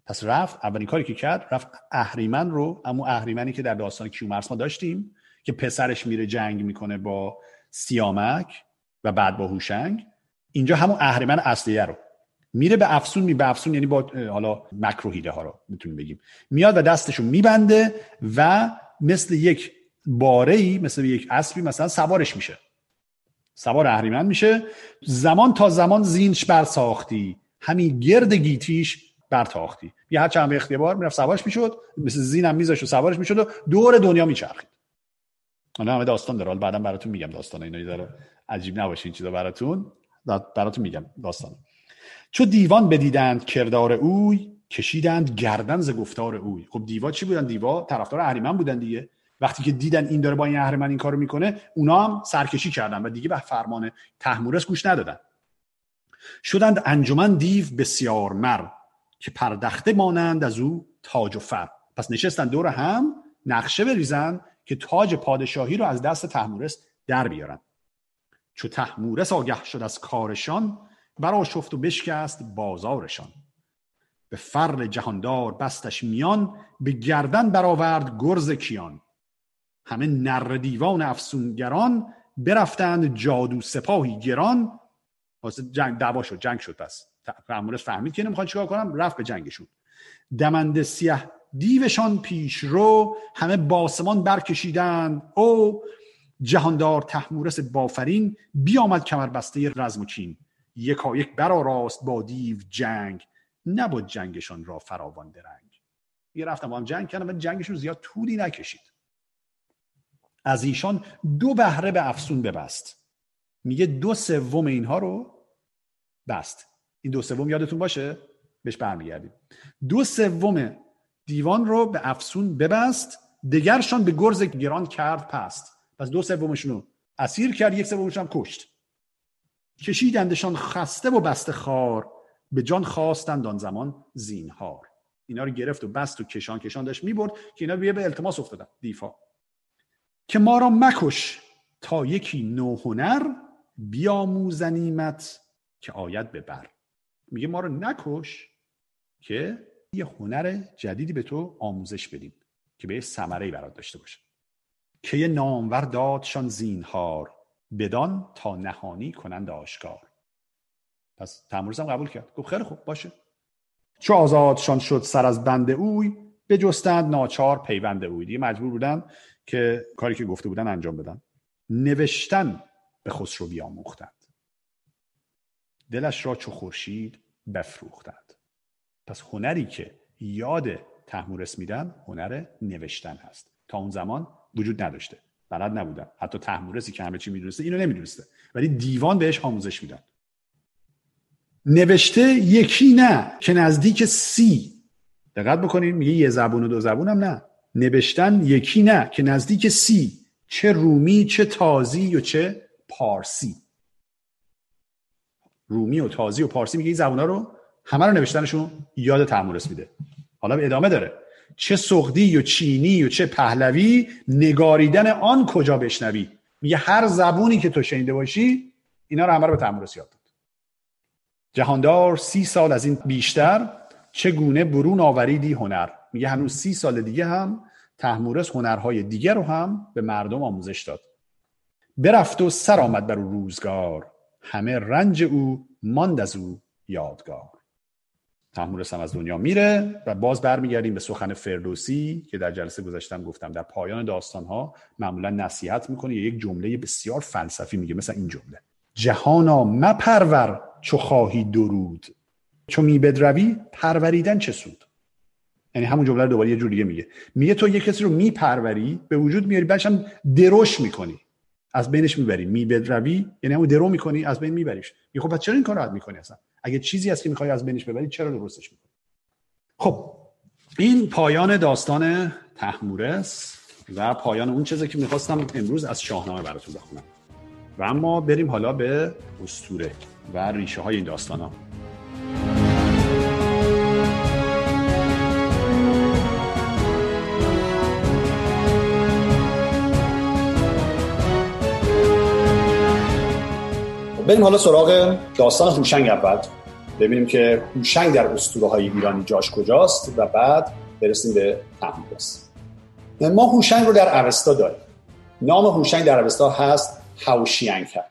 پس رفت اولین کاری که کرد رفت اهریمن رو اما اهریمنی که در داستان کیومرس ما داشتیم که پسرش میره جنگ می‌کنه با سیامک و بعد با هوشنگ. اینجا همون اهریمن اصلیه رو. میره به افسون می به افسون یعنی با حالا مکر هیله ها رو می‌تونیم بگیم. میاد و دستشو میبنده و مثل یک باره ای مثل یک اسبی مثلا سوارش میشه. سوار اهریمن میشه. زمان تا زمان زینش برساختی. همین گرد گیتیش برتاختی. یه هر چند اختیار می‌رفت سوارش می‌شد مثل زینم میذاشت و سوارش می‌شد و دور دنیا میچرخید. حالا همه داستان داره. بعدا براتون میگم داستان اینا. داره عجیب نباشه این چیزا براتون. براتون میگم داستان. چو دیوان بدیدند کردار اوی کشیدند گردن ز گفتار اوی. خب دیوا چی بودن؟ دیوا طرفدار اهریمن بودن دیگه. وقتی که دیدن این داره با این اهرمن این کارو می‌کنه اونا هم سرکشی کردن و دیگه به فرمان تحمورس گوش ندادن. شدند انجمن دیو بسیار مر که پردخته مانند از او تاج و فر پس نشستن دور هم نقشه بریزن که تاج پادشاهی رو از دست تحمورس در بیارن. چو تحمورس آگه شد از کارشان برا شفت و بشکست بازارشان. به فر جهاندار بستش میان به گردن برآورد گرز کیان. همه نر دیوان افسونگران برفتند جادو سپاهی گران. واسه جنگ دعوا شد جنگ شد پس. تحمورس فهمید که نمی‌خواد چیکار کنم رفت به جنگشون. دمنده سیه دیوشان پیش رو همه باسمان برکشیدند. او جهاندار تحمورس بافرین بیامد کمر بسته رزم و چین یکا یک راست با دیو جنگ نبود جنگشان را فراوان درنگ. یه رفتم با هم جنگ کردم و جنگشون زیاد طولی نکشید. از ایشان دو بهره به افسون ببست. میگه دو سوم اینها رو بست. این دو سوم یادتون باشه؟ بهش برمیگردیم. دو سوم دیوان رو به افسون ببست دگرشان به گرز گران کرد پست. پس دو سومشون رو اسیر کرد یک سومشون هم کشت. کشیدندشان خسته و بسته خار به جان خواستند آن زمان زینهار. اینا رو گرفت و بست و کشان کشان داشت می‌برد که اینا بیه به التماس افتادن. دیفا که ما را مکش تا یکی نو هنر بیاموزنیمت که آید به بر. میگه ما رو نکش که یه هنر جدیدی به تو آموزش بدیم که به ثمره برات داشته باشه. که یه نامور دادشان زینهار بدان تا نهانی کنند آشکار. پس تمورز هم قبول کرد. گفت خیلی خوب باشه. چو آزادشان شد سر از بند اوی جستند ناچار پیوند اوی. دیگه مجبور بودن که کاری که گفته بودن انجام بدن. نوشتن به خسرو بیاموختند دلش را چو خورشید بفروختند. پس هنری که یاد تحمورس میدن هنر نوشتن هست. تا اون زمان وجود نداشته. بلد نبودن حتی تحمورسی که همه چی می‌دونسته اینو نمی‌دونسته. ولی دیوان بهش آموزش میدن. نوشته یکی نه. که نزدیک سی. دقت بکنید میگه یه زبون و دو زبون هم نه. نوشتن یکی نه. که نزدیک سی. چه رومی چه تازی و چه پارسی. رومی و تازی و پارسی میگه این زبونا رو همه رو نوشتنشون یاد تحمورس میده. حالا به ادامه داره. چه سخدی و چینی و چه پهلوی نگاریدن آن کجا بشنوی؟ میگه هر زبونی که تو شنیده باشی اینا رو همه رو به تحمورس یاد داد. جهاندار سی سال از این بیشتر چگونه برون آوریدی هنر؟ میگه هنوز سی سال دیگه هم تحمورس هنرهای دیگر رو هم به مردم آموزش داد. برفت و سر آمد بر روزگار. همه رنج او ماند از او یادگار. تحمورس هم از دنیا میره و باز برمیگردیم به سخن فردوسی که در جلسه گذاشتم گفتم. در پایان داستان ها معمولا نصیحت می‌کنه یک جمله بسیار فلسفی میگه مثل این جمله. جهانا مپرور چو خواهی درود. چو می بدروی پروریدن چه سود؟ یعنی همون جمله رو دوباره یه جور دیگه میگه. میگه تو یه کسی رو میپروری به وجود میاری بعدش هم دروش می‌کنی. از بینش می‌بری. می بدروی یعنی همون درو می‌کنی از بین میبریش. میگه خب چرا این کار رو می‌کنی اصلا؟ اگه چیزی هست که می‌خوای از بینش ببری چرا درستش می‌کنی؟ خب این پایان داستان تحمورس و پایان اون چیزی که می‌خواستم امروز از شاهنامه براتون بخونم. و اما بریم حالا به استوره و ریشه های این داستان ها بریم حالا سراغ داستان هوشنگ اول. ببینیم که هوشنگ در اسطوره های ایرانی جاش کجاست و بعد برسیم به تحمورس ما هوشنگ رو در اوستا داریم. نام هوشنگ در اوستا هست هاوشیانکر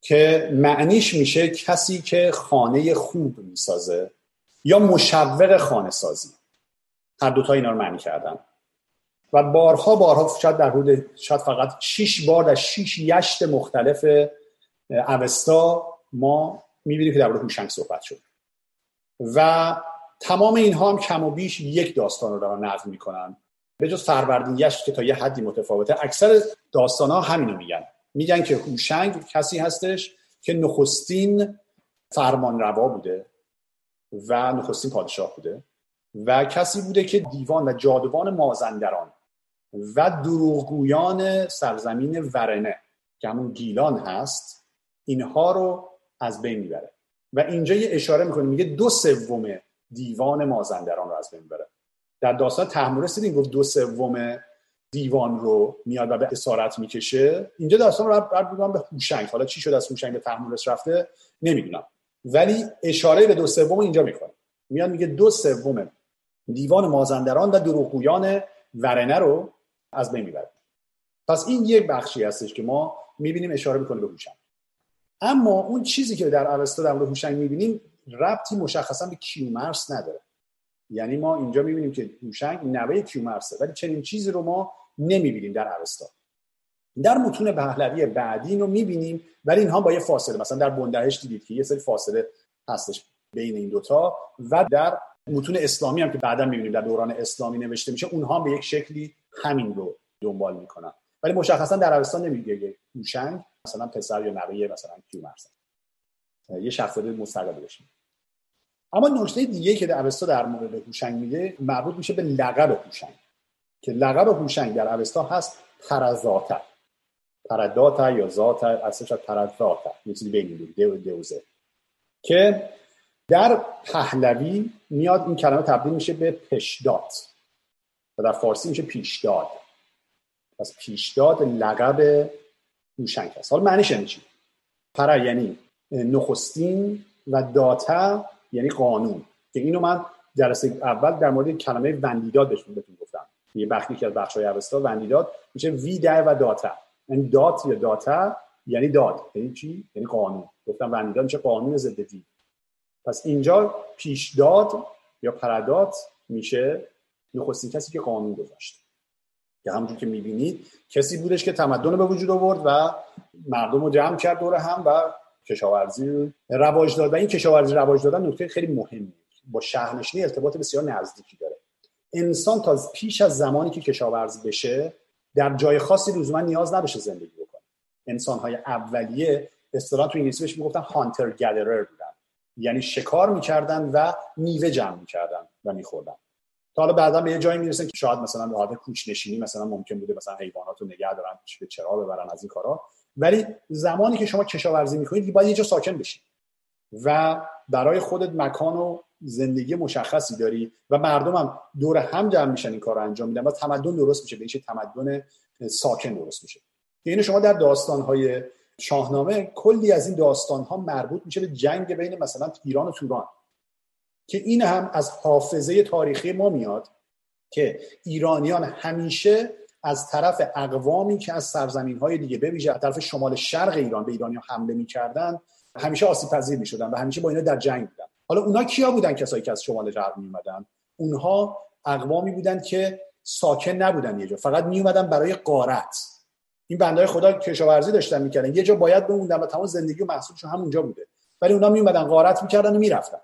که معنیش میشه کسی که خانه خوب می‌سازه یا مشوق خانه سازی. هر دوتا اینا رو معنی کردن. و بارها بارها شاید در حدود شاید فقط 6 بار در 6 یشت مختلف اوستا ما می‌بینیم که در مورد هوشنگ صحبت شد. و تمام اینها هم کم و بیش یک داستان رو دارن نقل می‌کنن. به جز فروردین یشت که تا یه حدی متفاوته اکثر داستان ها همینو میگن. میگن که هوشنگ کسی هستش که نخستین فرمان روا بوده و نخستین پادشاه بوده و کسی بوده که دیوان و جادوان مازندران و دروغگویان سرزمین ورنه که همون گیلان هست. اینها رو از بین می‌بره. و اینجا یه اشاره می‌کنه میگه دو سوم دیوان مازندران رو از بین می‌بره. در داستان تحمورس دیدین گفت دو سوم دیوان رو میاد و به اسارت می‌کشه. اینجا داستان رو رب به هوشنگ. حالا چی شد از هوشنگ به تحمورس رفته نمی‌دونم. ولی اشاره به دو سوم اینجا می‌کنه. میاد میگه دو سوم دیوان مازندران و دروغگویان ورنه رو از بین می‌بره. پس این یک بخشی هستش که ما می‌بینیم اشاره می‌کنه به هوشنگ. اما اون چیزی که در اوستا در مورد هوشنگ می‌بینیم ربطی مشخصا به کیومرس نداره. یعنی ما اینجا می‌بینیم که هوشنگ نوه کیومرسه ولی چنین چیزی رو ما نمی‌بینیم در اوستا در متون پهلوی بعدی رو می‌بینیم ولی اینها با یه فاصله. مثلا در بندهش دیدید که یه سری فاصله هستش بین این دوتا و در متون اسلامی هم که بعدا می‌بینیم در دوران اسلامی نوشته میشه اونها به یک شکلی همین رو دنبال می‌کنن. ولی مشخصا در عربستان نمیگه هوشنگ. مثلا پسر یا نوه مثلا کیومرث یه شخصیت مستقل بشه اما نکته دیگه که در اوستا در مورد هوشنگ میگه مربوط میشه به لقب هوشنگ. که لقب هوشنگ در اوستا هست پرزاتا پرداتا یا ذات اصلش پرزاتا یه چیزی بین دو دوزه که در پهلوی میاد این کلمه تبدیل میشه به پشداد. و در فارسی میشه پیشداد. پس پیشداد لقب هوشنگ هست حالا معنیش یعنی چی؟ پر یعنی نخستین و داتا یعنی قانون. که اینو من جلسه اول در مورد کلمه وندیداد بهتون بهتون گفتم. یه بخشی که از بخش های اوستا وندیداد میشه وی در و داتا. یعنی دات یا داتا یعنی داد. یعنی چی؟ یعنی قانون. گفتم وندیداد میشه قانون ضد دی پس اینجا پیشداد یا پرداد میشه نخستین کسی که قانون گذاشت که همونجور که می‌بینید کسی بودش که تمدن به وجود آورد و مردم رو جمع کرد دور هم و کشاورزی رواج داد. و این کشاورزی رواج دادن نکته خیلی مهمی با شهرنشینی ارتباط بسیار نزدیکی داره. انسان تا پیش از زمانی که کشاورز بشه در جای خاصی لزوما نیاز نبشه زندگی بکنه. انسان های اولیه اصطلاح تو انگلیسی بهش می‌گفتن هانتر گدرر بودن. یعنی شکار می‌کردن و میوه جمع می‌کردن و میخوردن. تا حالا بعدا به یه جایی می‌رسن که شاید مثلا به حالت کوچ نشینی مثلا ممکن بوده مثلا حیوانات رو نگه دارن به چرا ببرن از این کارا. ولی زمانی که شما کشاورزی می‌کنید باید یه جا ساکن بشید و برای خودت مکان و زندگی مشخصی داری و مردم هم دور هم جمع میشن این کار رو انجام میدن و تمدن درست میشه به این تمدن ساکن درست میشه. اینو شما در داستانهای شاهنامه کلی از این داستانها مربوط میشه به جنگ بین مثلا ایران و توران. که این هم از حافظه تاریخی ما میاد که ایرانیان همیشه از طرف اقوامی که از سرزمین های دیگه به از طرف شمال شرق ایران به ایرانی حمله می‌کردن همیشه آسیب پذیر می‌شدن و همیشه با اینا در جنگ بودن. حالا اونا کیا بودن کسایی که از شمال شرق می اومدن اونها اقوامی بودن که ساکن نبودن یه جا فقط می اومدن برای قارت این بندهای خدا کشاورزی داشتن می‌کردن. یه جا باید بموندن و تمام زندگی و محصولشون همونجا بوده. ولی اونا می اومدن قارت می‌کردن و می‌رفتن.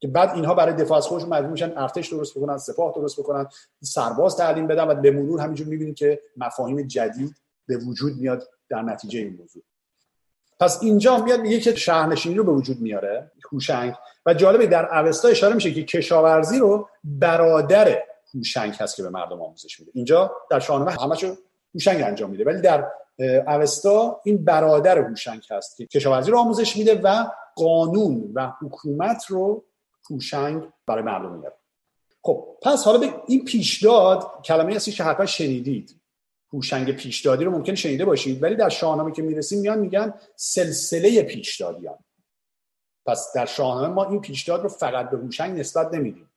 که بعد اینها برای دفاع از خودشون مجبور میشن ارتش درست بکنن سپاه درست بکنن سرباز تعلیم بدن و به مرور همینجور می‌بینید که مفاهیم جدید به وجود میاد در نتیجه این موضوع. پس اینجا میاد میگه که شهرنشینی رو به وجود میاره هوشنگ. و جالبه در اوستا اشاره میشه که کشاورزی رو برادر هوشنگ هست که به مردم آموزش میده. اینجا در شاهنامه همشو هوشنگ انجام میده. ولی در اوستا این برادر هوشنگ هست که کشاورزی رو آموزش میده و قانون و حکومت رو هوشنگ برای مردم میاره خب پس حالا به این پیشداد کلمه هستی که حتما شنیدید. هوشنگ پیشدادی رو ممکن شنیده باشید ولی در شاهنامه که می‌رسیم میان میگن سلسله پیشدادیان. پس در شاهنامه ما این پیشداد رو فقط به هوشنگ نسبت نمیدیم.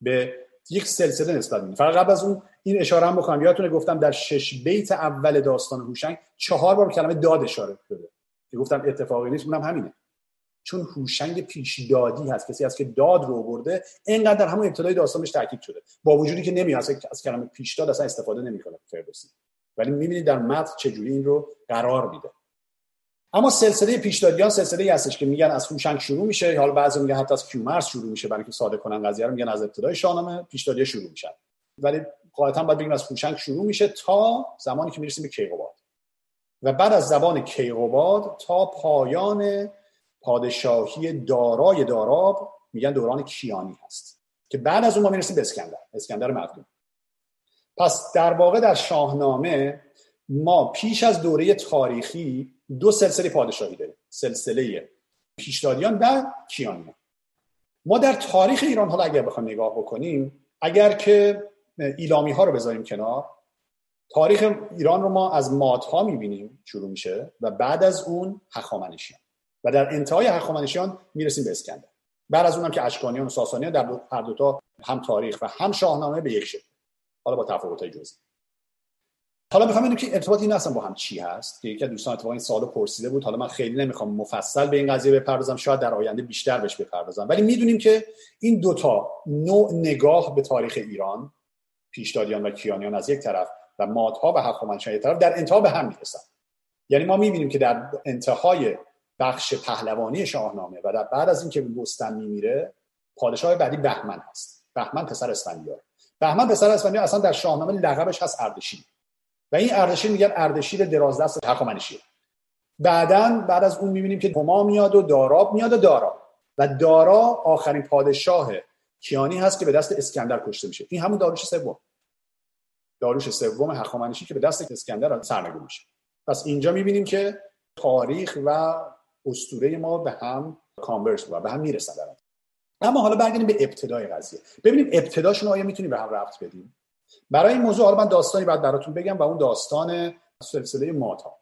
به یک سلسله نسبت میدیم. فقط قبل از اون این اشاره هم بکنم. یادتونه گفتم در شش بیت اول داستان هوشنگ چهار بار کلمه داد اشاره شده. که گفتم اتفاقی نیست اونم همینه. چون هوشنگ پیشدادی هست کسی هست که داد رو برده اینقدر در همون ابتدای داستانش تاکید شده. با وجودی که نمیاد از کلمه پیشداد اصلا استفاده نمی‌کنه فردوسی. ولی می‌بینید در متن چجوری این رو قرار میده. اما سلسله پیشدادیان سلسله ای هستش که میگن از هوشنگ شروع میشه. حالا بعضی میگن حتی از کیومرث شروع میشه برای اینکه ساده کنن قضیه رو میگن از ابتدای شاهنامه پیشدادی شروع میشن ولی قاعدتا باید بگیم از هوشنگ شروع میشه تا زمانی که می‌رسیم به کیقوباد. و بعد از زبان کیقوباد تا پایان پادشاهی دارای داراب میگن دوران کیانی هست که بعد از اون ما می‌رسیم به اسکندر اسکندر مقدون. پس در واقع در شاهنامه ما پیش از دوره تاریخی دو سلسله پادشاهی داریم سلسله پیشدادیان و کیانیان. ما در تاریخ ایران حالا اگر بخوایم نگاه بکنیم اگر که ایلامی ها رو بذاریم کنار تاریخ ایران رو ما از مادها می‌بینیم شروع میشه و بعد از اون هخامنشیان. و در انتهای هخامنشیان می‌رسیم به اسکندر. بعد از اونم که اشکانیان و ساسانیان در هر دوتا هم تاریخ و هم شاهنامه به یک شکل. حالا با تفاوت‌های جزئی. حالا می‌خوام ببینیم که ارتباط این با هم چی هست. که یکی از دوستان اتفاقا این سوالو پرسیده بود. حالا من خیلی نمی‌خوام مفصل به این قضیه بپردازم. شاید در آینده بیشتر بهش بپردازم. ولی می‌دونیم که این دوتا نوع نگاه به تاریخ ایران پیشدادیان و کیانیان از یک طرف و مادها و هخامنشیان یک طرف در انتها به هم می‌رسن. یعنی ما می‌بینیم که در انتهای بخش پهلوانی شاهنامه و در بعد از اینکه رستم میمیره پادشاه بعدی بهمن هست. بهمن پسر اسفندیار. بهمن پسر اسفندیار اصلا در شاهنامه لقبش هست اردشیر. و این اردشیر میگن اردشیر درازدست هخامنشیه بعدا بعد از اون می‌بینیم که هما میاد و داراب میاد و دارا و دارا آخرین پادشاه کیانی هست که به دست اسکندر کشته میشه. این همون داروش سوم. داروش سوم هخامنشی که به دست اسکندر سرنگون میشه. پس اینجا می‌بینیم که تاریخ و اسطوره ما به هم کانورس و به هم می‌رسن اما حالا برگردیم به ابتدای قضیه. ببینیم ابتداشون آیا می‌تونیم به هم رفت بدیم؟ برای این موضوع حالا من داستانی بعد براتون بگم و اون داستان سلسله مات ها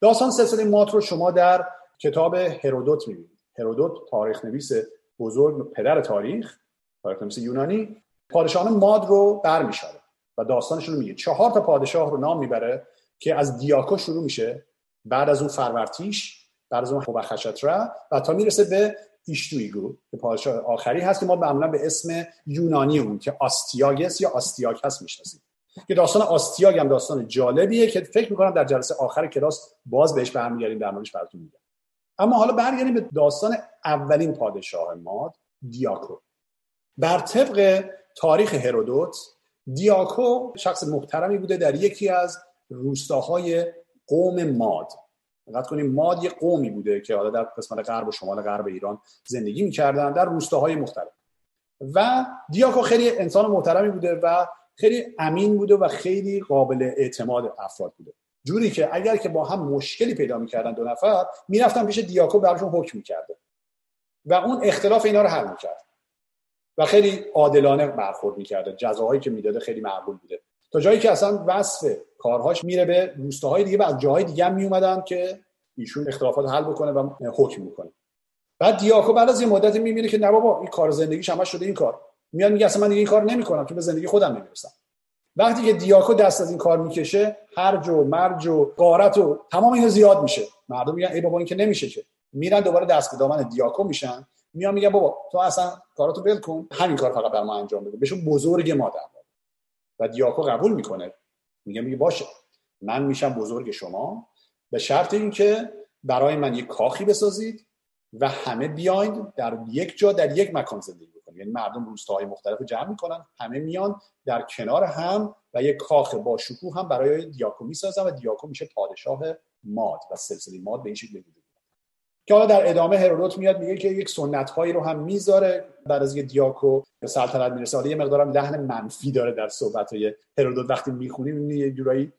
داستان سلسله مات رو شما در کتاب هرودوت می‌بینید. هرودوت تاریخ نویس بزرگ پدر تاریخ تاریخ نویس یونانی پادشاهان ماد رو برمیشاره و داستانشون رو میگه. چهار تا پادشاه رو نام می‌بره که از دیاکو شروع میشه بعد از اون فرورتیش بعد از اون خوبخشتره و تا می‌رسه به ایشتویگو که پادشاه آخری هست که ما معمولا به اسم یونانی اون که آستیاگس یا آستیاگ هست می‌شناسیم. که داستان آستیاگ هم داستان جالبیه که فکر می‌کنم در جلسه آخر کلاس باز بهش برمیگردیم در موردش براتون میگم. اما حالا برگردیم به داستان اولین پادشاه ماد دیاکو. بر طبق تاریخ هرودوت دیاکو شخص محترمی بوده در یکی از روستاهای قوم ماد. دقت کنیم ماد یه قومی بوده که حالا در قسمت غرب و شمال غرب ایران زندگی می‌کردن در روستاهای مختلف و دیاکو خیلی انسان محترمی بوده و خیلی امین بوده و خیلی قابل اعتماد افراد بوده. جوری که اگر که با هم مشکلی پیدا می‌کردن دو نفر می‌رفتن پیش دیاکو براشون حکم می‌کرده. و اون اختلاف اینا رو حل می‌کرد. و خیلی عادلانه برخورد می‌کرده. جزاهایی که می‌داده خیلی معقول بوده. تا جایی که اصلا وصف کارهاش میره به روستاهای دیگه و از جاهای دیگه هم میومدن که ایشون اختلافات حل بکنه و حکم می‌کنه بعد دیاکو بعد از یه مدت می‌بینه که نه بابا این کار زندگیش همش شده این کار. میاد میگه اصلا من دیگه این کار نمی‌کنم که به زندگی خودم نمی‌رسم. وقتی که دیاکو دست از این کار می‌کشه هرج و مرج و قارت و تمام اینا زیاد میشه. مردم میگن ای بابا این که نمیشه که. میرن دوباره دست به دامن دیاکو میشن. میان میگن بابا تو اصلا کاراتو ول کن. همین کار فقط بر ما انجام بده. بهشون بزرگ مادر. و دیاکو قبول می‌کنه. میگه میگه باشه. من میشم بزرگ شما. به شرط اینکه برای من یک کاخی بسازید و همه بیاین در یک جا در یک مکان زندگی بکنید. یعنی مردم روستاهای مختلف جمع می‌کنن همه میان در کنار هم و یک کاخ با شکوه هم برای دیاکو می‌سازن و دیاکو میشه پادشاه ماد و سلسله ماد به این شکل که حالا در ادامه هرودوت میاد میگه که یک سنت هایی رو هم می‌ذاره. بعد از اینکه دیاکو به سلطنت می‌رسه. حالا یه مقدارم لحن منفی داره در صحبت های هرودوت وقتی می‌خونیم یه جورایی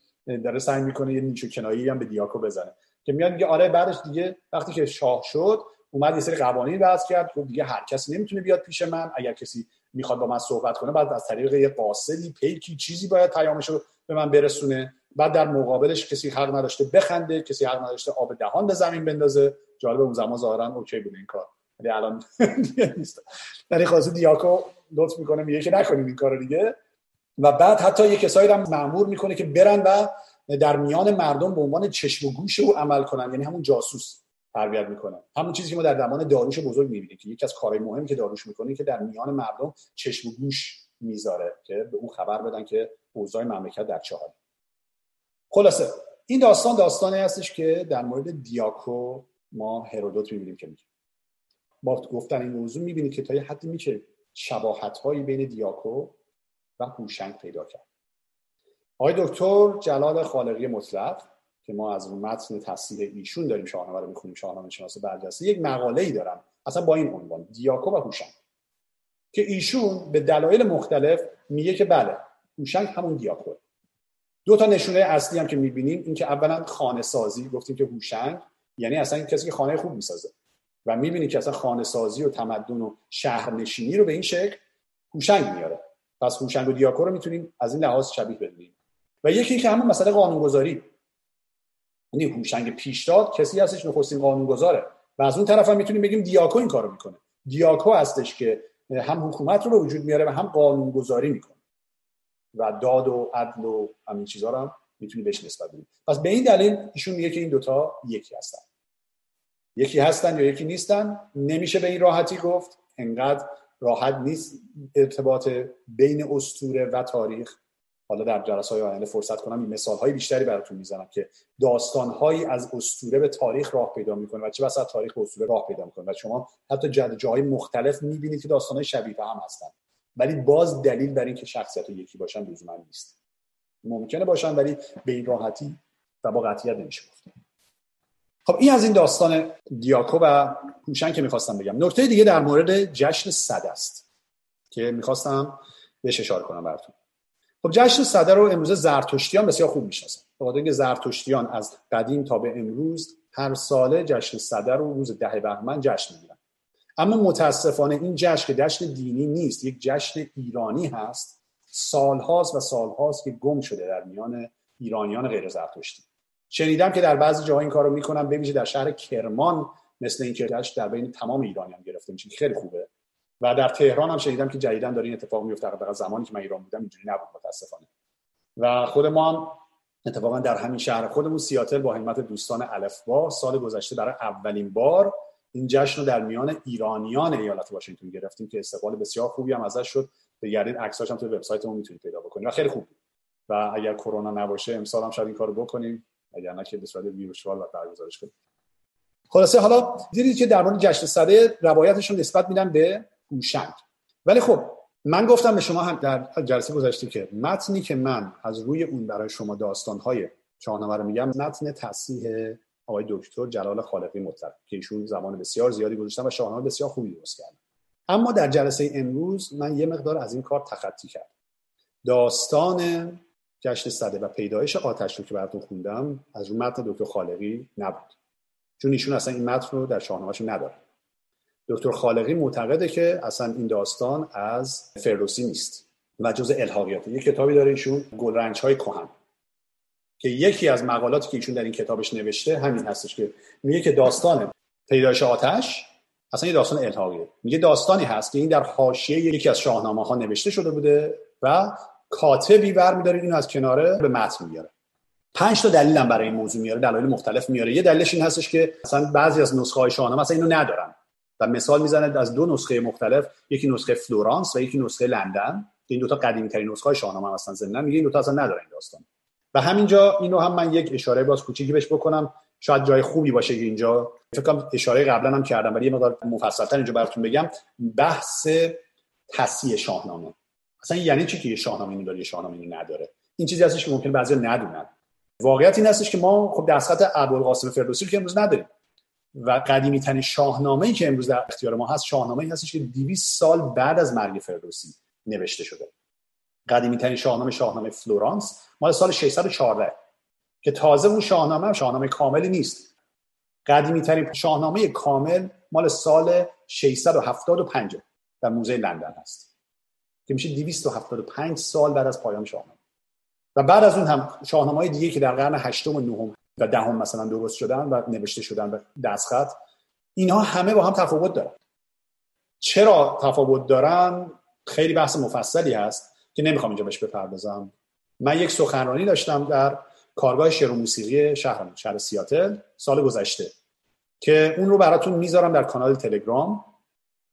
داره سعی می‌کنه یه نیچو کنایی هم به دیاکو بزنه. که میاد میگه آره بعدش دیگه وقتی که شاه شد اومد یه سری قوانین وضع کرد. که دیگه هر کسی نمی‌تونه بیاد پیش من. اگر کسی می‌خواد با من صحبت کنه بعد از طریق یه قاصدی پیکی چیزی باید پیامشو به من برسونه. بعد در مقابلش کسی حق نداشته بخنده کسی حق نداشته آب دهان به زمین بندازه. جالب اون زمان ظاهرا اوکی بود این کار. ولی الان [LAUGHS] نیست. یعنی خاصی دیاکو لطف می‌کنه میگه که نکنیم این کارو دیگه. و بعد حتی یه کسایی هم مأمور می‌کنه که برن و در میان مردم به عنوان چشم و گوش او عمل کنن. یعنی همون جاسوس تربیت می‌کنن. همون چیزی که ما در زمان داروش بزرگ می‌بینیم که یکی از کارهای مهمی که داروش می‌کنه که در میان مردم چشم و گوش می‌ذاره که به اون خبر بدن که اوضاع مملکت در چه خلاصه این داستان داستانی هستش که در مورد دیاکو ما هرودوت می‌بینیم که میگه. با گفتن این موضوع می‌بینید که تا یه حدی میشه شباهت هایی بین دیاکو و هوشنگ پیدا کرد. آقای دکتر جلال خالقی مطلق که ما از اون متن تصحیح ایشون داریم شاهنامه رو می‌خونیم شاهنامه شناس برجسته یک مقاله ای دارم اصلا با این عنوان دیاکو و هوشنگ که ایشون به دلایل مختلف میگه که بله هوشنگ همون دیاکو دو تا نشونه اصلی هم که می‌بینیم این که اولا خانه سازی گفتیم که هوشنگ یعنی اصلا کسی که خانه خوب می‌سازه و می‌بینی که اصلا خانه سازی و تمدن و شهرنشینی رو به این شکل هوشنگ میاره. پس هوشنگ و دیاکو رو می‌تونیم از این لحاظ شبیه بدونیم و یکی که همون مسئله قانونگذاری. یعنی هوشنگ پیشداد کسی هستش نخستین قانونگذاره و از اون طرف هم می‌تونیم بگیم دیاکو این کارو می‌کنه. دیاکو هستش که هم حکومت رو به وجود میاره و هم قانونگذاری می‌کنه. و داد و عدل و همین چیزا رو هم می‌تونی بهش نسبت بدی. پس به این دلیل ایشون میگه که این دوتا یکی هستن. یکی هستن یا یکی نیستن. نمیشه به این راحتی گفت. انقدر راحت نیست ارتباط بین استوره و تاریخ. حالا در جلسه های آینده فرصت کنم این مثال های بیشتری براتون می‌زنم که داستان هایی از استوره به تاریخ راه پیدا می‌کنه و چه بسا تاریخ به استوره راه پیدا می‌کنه. و شما حتی جاهای مختلف می‌بینید که داستان های شبیه هم هستن. ولی باز دلیل بر اینکه شخصیت یکی باشن لزوما نیست. ممکنه باشن ولی به این راحتی و با قطعیت نمیشه گفت. خب این از این داستان دیاکو و هوشنگ که می‌خواستم بگم. نکته دیگه در مورد جشن صد است که می‌خواستم بهش اشاره کنم براتون. خب جشن صده رو امروز زرتشتیان بسیار خوب می‌شناسن. به اینکه زرتشتیان از قدیم تا به امروز هر ساله جشن صده رو روز ده بهمن جشن می‌گیرن. اما متاسفانه این جشن که جشن دینی نیست یک جشن ایرانی هست. سالهاست و سالهاست که گم شده در میان ایرانیان غیر زرتشتی. شنیدم که در بعضی جاها این کارو می‌کنن ببینید در شهر کرمان مثل این که در بین تمام ایرانیان گرفته میشه خیلی خوبه. و در تهران هم شنیدم که جدیدا داره اتفاق میفته در زمانی که من ایران بودم اینجوری نبود متاسفانه. و خود ما هم اتفاقا در همین شهر خودمون سیاتل با همت دوستان الفبا سال گذشته برای اولین بار این جشن رو در میان ایرانیان ایالت واشنگتن گرفتیم که استقبال بسیار خوبی هم ازش شد. بگردید عکساش هم تو وبسایتمون می‌تونید پیدا بکنید. و خیلی خوب و اگر کرونا نباشه امسال هم شاید این کارو بکنیم. اگر نه که به صورت ویرچوال برگزارش کنیم. خلاصه حالا دیدید که در مورد جشن صده روایتشون نسبت میدن به هوشنگ. ولی خب من گفتم به شما هم در جلسه گذشته که متنی که من از روی اون برای شما داستانهای شاهنامه رو میگم متن تصحیح آقای دکتر جلال خالقی مطلق که ایشون زمان بسیار زیادی گذاشتن و شاهنامه بسیار خوبی درست کردن اما در جلسه امروز من یه مقدار از این کار تخطی کردم. داستان جشن صده و پیدایش آتش رو که براتون خوندم از رو متن دکتر خالقی نبود. چون ایشون اصلا این متن رو در شاهنامهشون نداره. دکتر خالقی معتقده که اصلا این داستان از فردوسی نیست و جز الحاقیاته یه کتابی داره ایشون گلرنج های کهن. که یکی از مقالاتی که ایشون در این کتابش نوشته همین هستش که میگه که داستان پیدایش آتش اصلا یه داستان الحاقیه. میگه داستانی هست که این در حاشیه یکی از شاهنامه ها نوشته شده بوده و کاتبی برمیداره اینو از کناره به متن میاره پنج تا دلیل هم برای این موضوع میاره دلایل مختلف میاره. یه دلیلش این هستش که مثلا بعضی از نسخه های شاهنامه مثلا اینو ندارن. و مثال می‌زنه از دو نسخه مختلف یکی نسخه فلورانس و یکی نسخه لندن. این دوتا قدیمی ترین نسخه های شاهنامه هستن زندن میگه این دوتا اصلا ندارن این داستان. و همینجا اینو هم من یک اشاره باز کوچیکی بهش بکنم. شاید جای خوبی باشه اینجا. فکر کنم اشاره قبلا هم کردم ولی یه مقدار مفصل‌تر اینجا براتون بگم. بحث تصحیح شاهنامه. اصلا یعنی چی که یه شاهنامه اینو داره یه شاهنامه اینو نداره؟ این چیزی هستش که ممکن بعضی ندونن. واقعیت این هستش که ما خب دستخط ابوالقاسم فردوسی که امروز نداریم. و قدیمی ترین شاهنامه ای که امروز در اختیار ما هست شاهنامه ای هستش که 200 سال بعد از مرگ فردوسی نوشته شده. قدیمی ترین شاهنامه شاهنامه فلورانس مال سال 614 که تازه اون شاهنامه شاهنامه کاملی نیست. قدیمی ترین شاهنامه کامل مال سال 675 در موزه لندن هست. که میشه 275 سال بعد از پایان شاهنامه. و بعد از اون هم شاهنامه های دیگه که در قرن هشتم و نهم و دهم مثلا درست شدن و نوشته شدن به دستخط اینها همه با هم تفاوت دارن. چرا تفاوت دارن؟ خیلی بحث مفصلی هست که نمی‌خوام اینجا بهش بپردازم. من یک سخنرانی داشتم در کارگاه شعر و موسیقی شهر شهر سیاتل سال گذشته که اون رو براتون می‌ذارم در کانال تلگرام.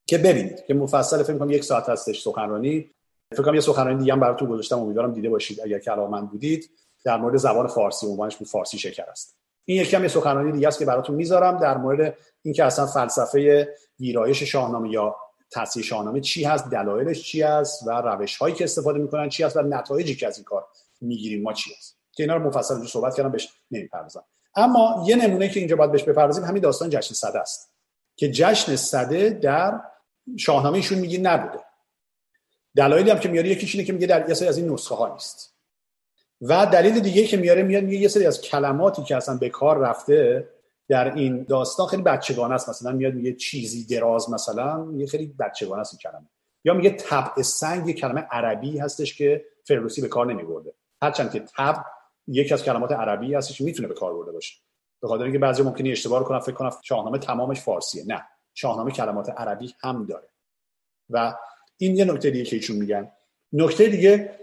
که ببینید که مفصل فکر کنم یک ساعت هستش سخنرانی. فکر کنم یه سخنرانی دیگه هم براتون گذاشتم. امیدوارم دیده باشید. اگر که علاقمند بودید در مورد زبان فارسی عنوانش بود فارسی شکر است. این یکی هم یه سخنرانی دیگه است که براتون می‌ذارم. در مورد اینکه اصلا فلسفه ویرایش شاهنامه یا تصحیح شاهنامه چی هست دلایلش چی است و روش هایی که استفاده می‌کنن چی هست و نتایجی که از این کار می‌گیریم ما چی هست. که اینا رو مفصل رو صحبت کردم بهش نمی‌پردازم. اما یه نمونه که اینجا باید بهش بپردازیم همین داستان جشن صده است. که جشن صده در شاهنامه ایشون میگه نبوده. دلایلی هم که میاره یکیش اینه که میگه در یه از این نسخه ها نیست. و دلیل دیگه که میاره میاد میگه یه سری از کلماتی که اصلا به کار رفته در این داستان خیلی بچگانه است. مثلا میاد میگه چیزی دراز مثلا یه خیلی بچگانه است کلمه. یا میگه طبع سنگ کلمه عربی هستش که فردوسی به کار نمیبرده. هرچند که طبع یکی از کلمات عربی هستش می‌تونه به کار برده باشه. به خاطر اینکه بعضی ممکنه اشتباه کنن فکر کنن شاهنامه تمامش فارسیه. نه. شاهنامه کلمات عربی هم داره. و این یه نکته دیگه که ایشون میگن. نکته دیگه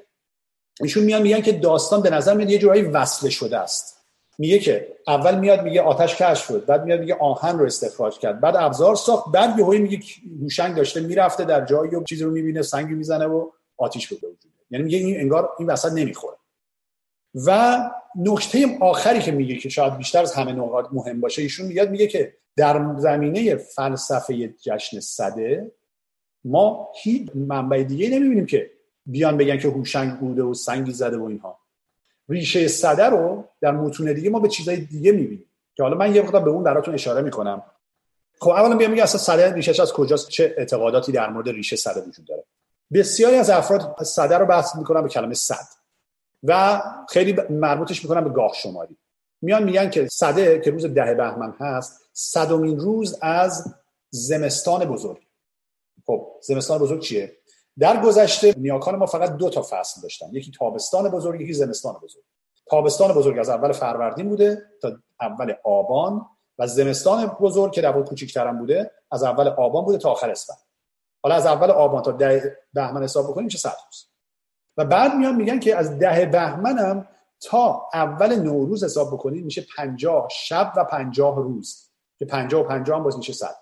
ایشون میان میگن که داستان به نظر میاد یه جورایی وصله شده است. میگه که اول میاد میگه آتش کشف شد بعد میاد میگه آهن رو استخراج کرد بعد ابزار ساخت بعد یهو میگه هوشنگ داشته می‌رفته در جایی و چیزی رو می‌بینه سنگی می‌زنه و آتیش به وجود یعنی میگه این انگار این وسط نمی‌خوره. و نکته آخری که میگه که شاید بیشتر از همه نقاط مهم باشه ایشون میاد میگه که در زمینه فلسفه جشن صده ما هیچ منبع دیگه نمی‌بینیم که بیان بگن که هوشنگ بوده و سنگی زده و اینها. ریشه صده رو در متون دیگه ما به چیزای دیگه می‌بینیم. که حالا من یه وقت به اون براتون اشاره می‌کنم. خب اولا بیام میگه اصلا صده ریشهش از کجاست؟ چه اعتقاداتی در مورد ریشه صده وجود داره؟ بسیاری از افراد صده رو بحث می‌کنن به کلمه صد. و خیلی مربوطش می‌کنن به گاه شماری. میان میگن که صده که روز ده بهمن هست صدمین روز از زمستان بزرگ. خب زمستان بزرگ چیه؟ در گذشته نیاکان ما فقط دو تا فصل داشتن. یکی تابستان بزرگ یکی زمستان بزرگ. تابستان بزرگ از اول فروردین بوده تا اول آبان و زمستان بزرگ که در کوچیک‌ترم بوده از اول آبان بوده تا آخر اسفند. حالا از اول آبان تا ده بهمن حساب بکنیم چه صد روز. و بعد میان میگن که از ده بهمنم تا اول نوروز حساب بکنیم میشه پنجاه شب و پنجاه روز. که پنجاه و پنجاه هم باز میشه صد.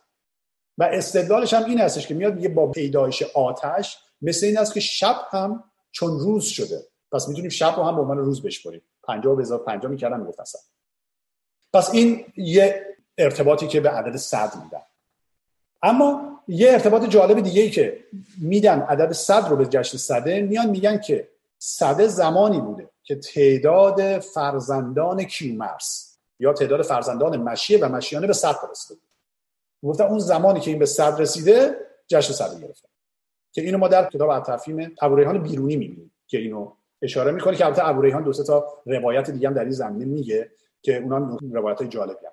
و استدلالش هم این هستش که میاد میگه با پیدایش آتش مثل این است که شب هم چون روز شده. پس می‌تونیم شب رو هم به عنوان روز بشمریم 50 به 50 می‌کردن می‌گفت پس این یه ارتباطی که به عدد صد میدن. اما یه ارتباط جالب دیگه ای که میدن عدد صد رو به جشن صده میان میگن که صده زمانی بوده که تعداد فرزندان کیومرس یا تعداد فرزندان مشیه و مشیانه به صد رسیده گفتن اون زمانی که این به صد رسیده جشن صد گرفتن. که اینو ما در کتاب التفهیم ابوریحان بیرونی می‌بینیم که اینو اشاره می‌کنه که البته ابوریحان دو تا روایت دیگه هم در این زمینه میگه که اونا روایت جالبی هم.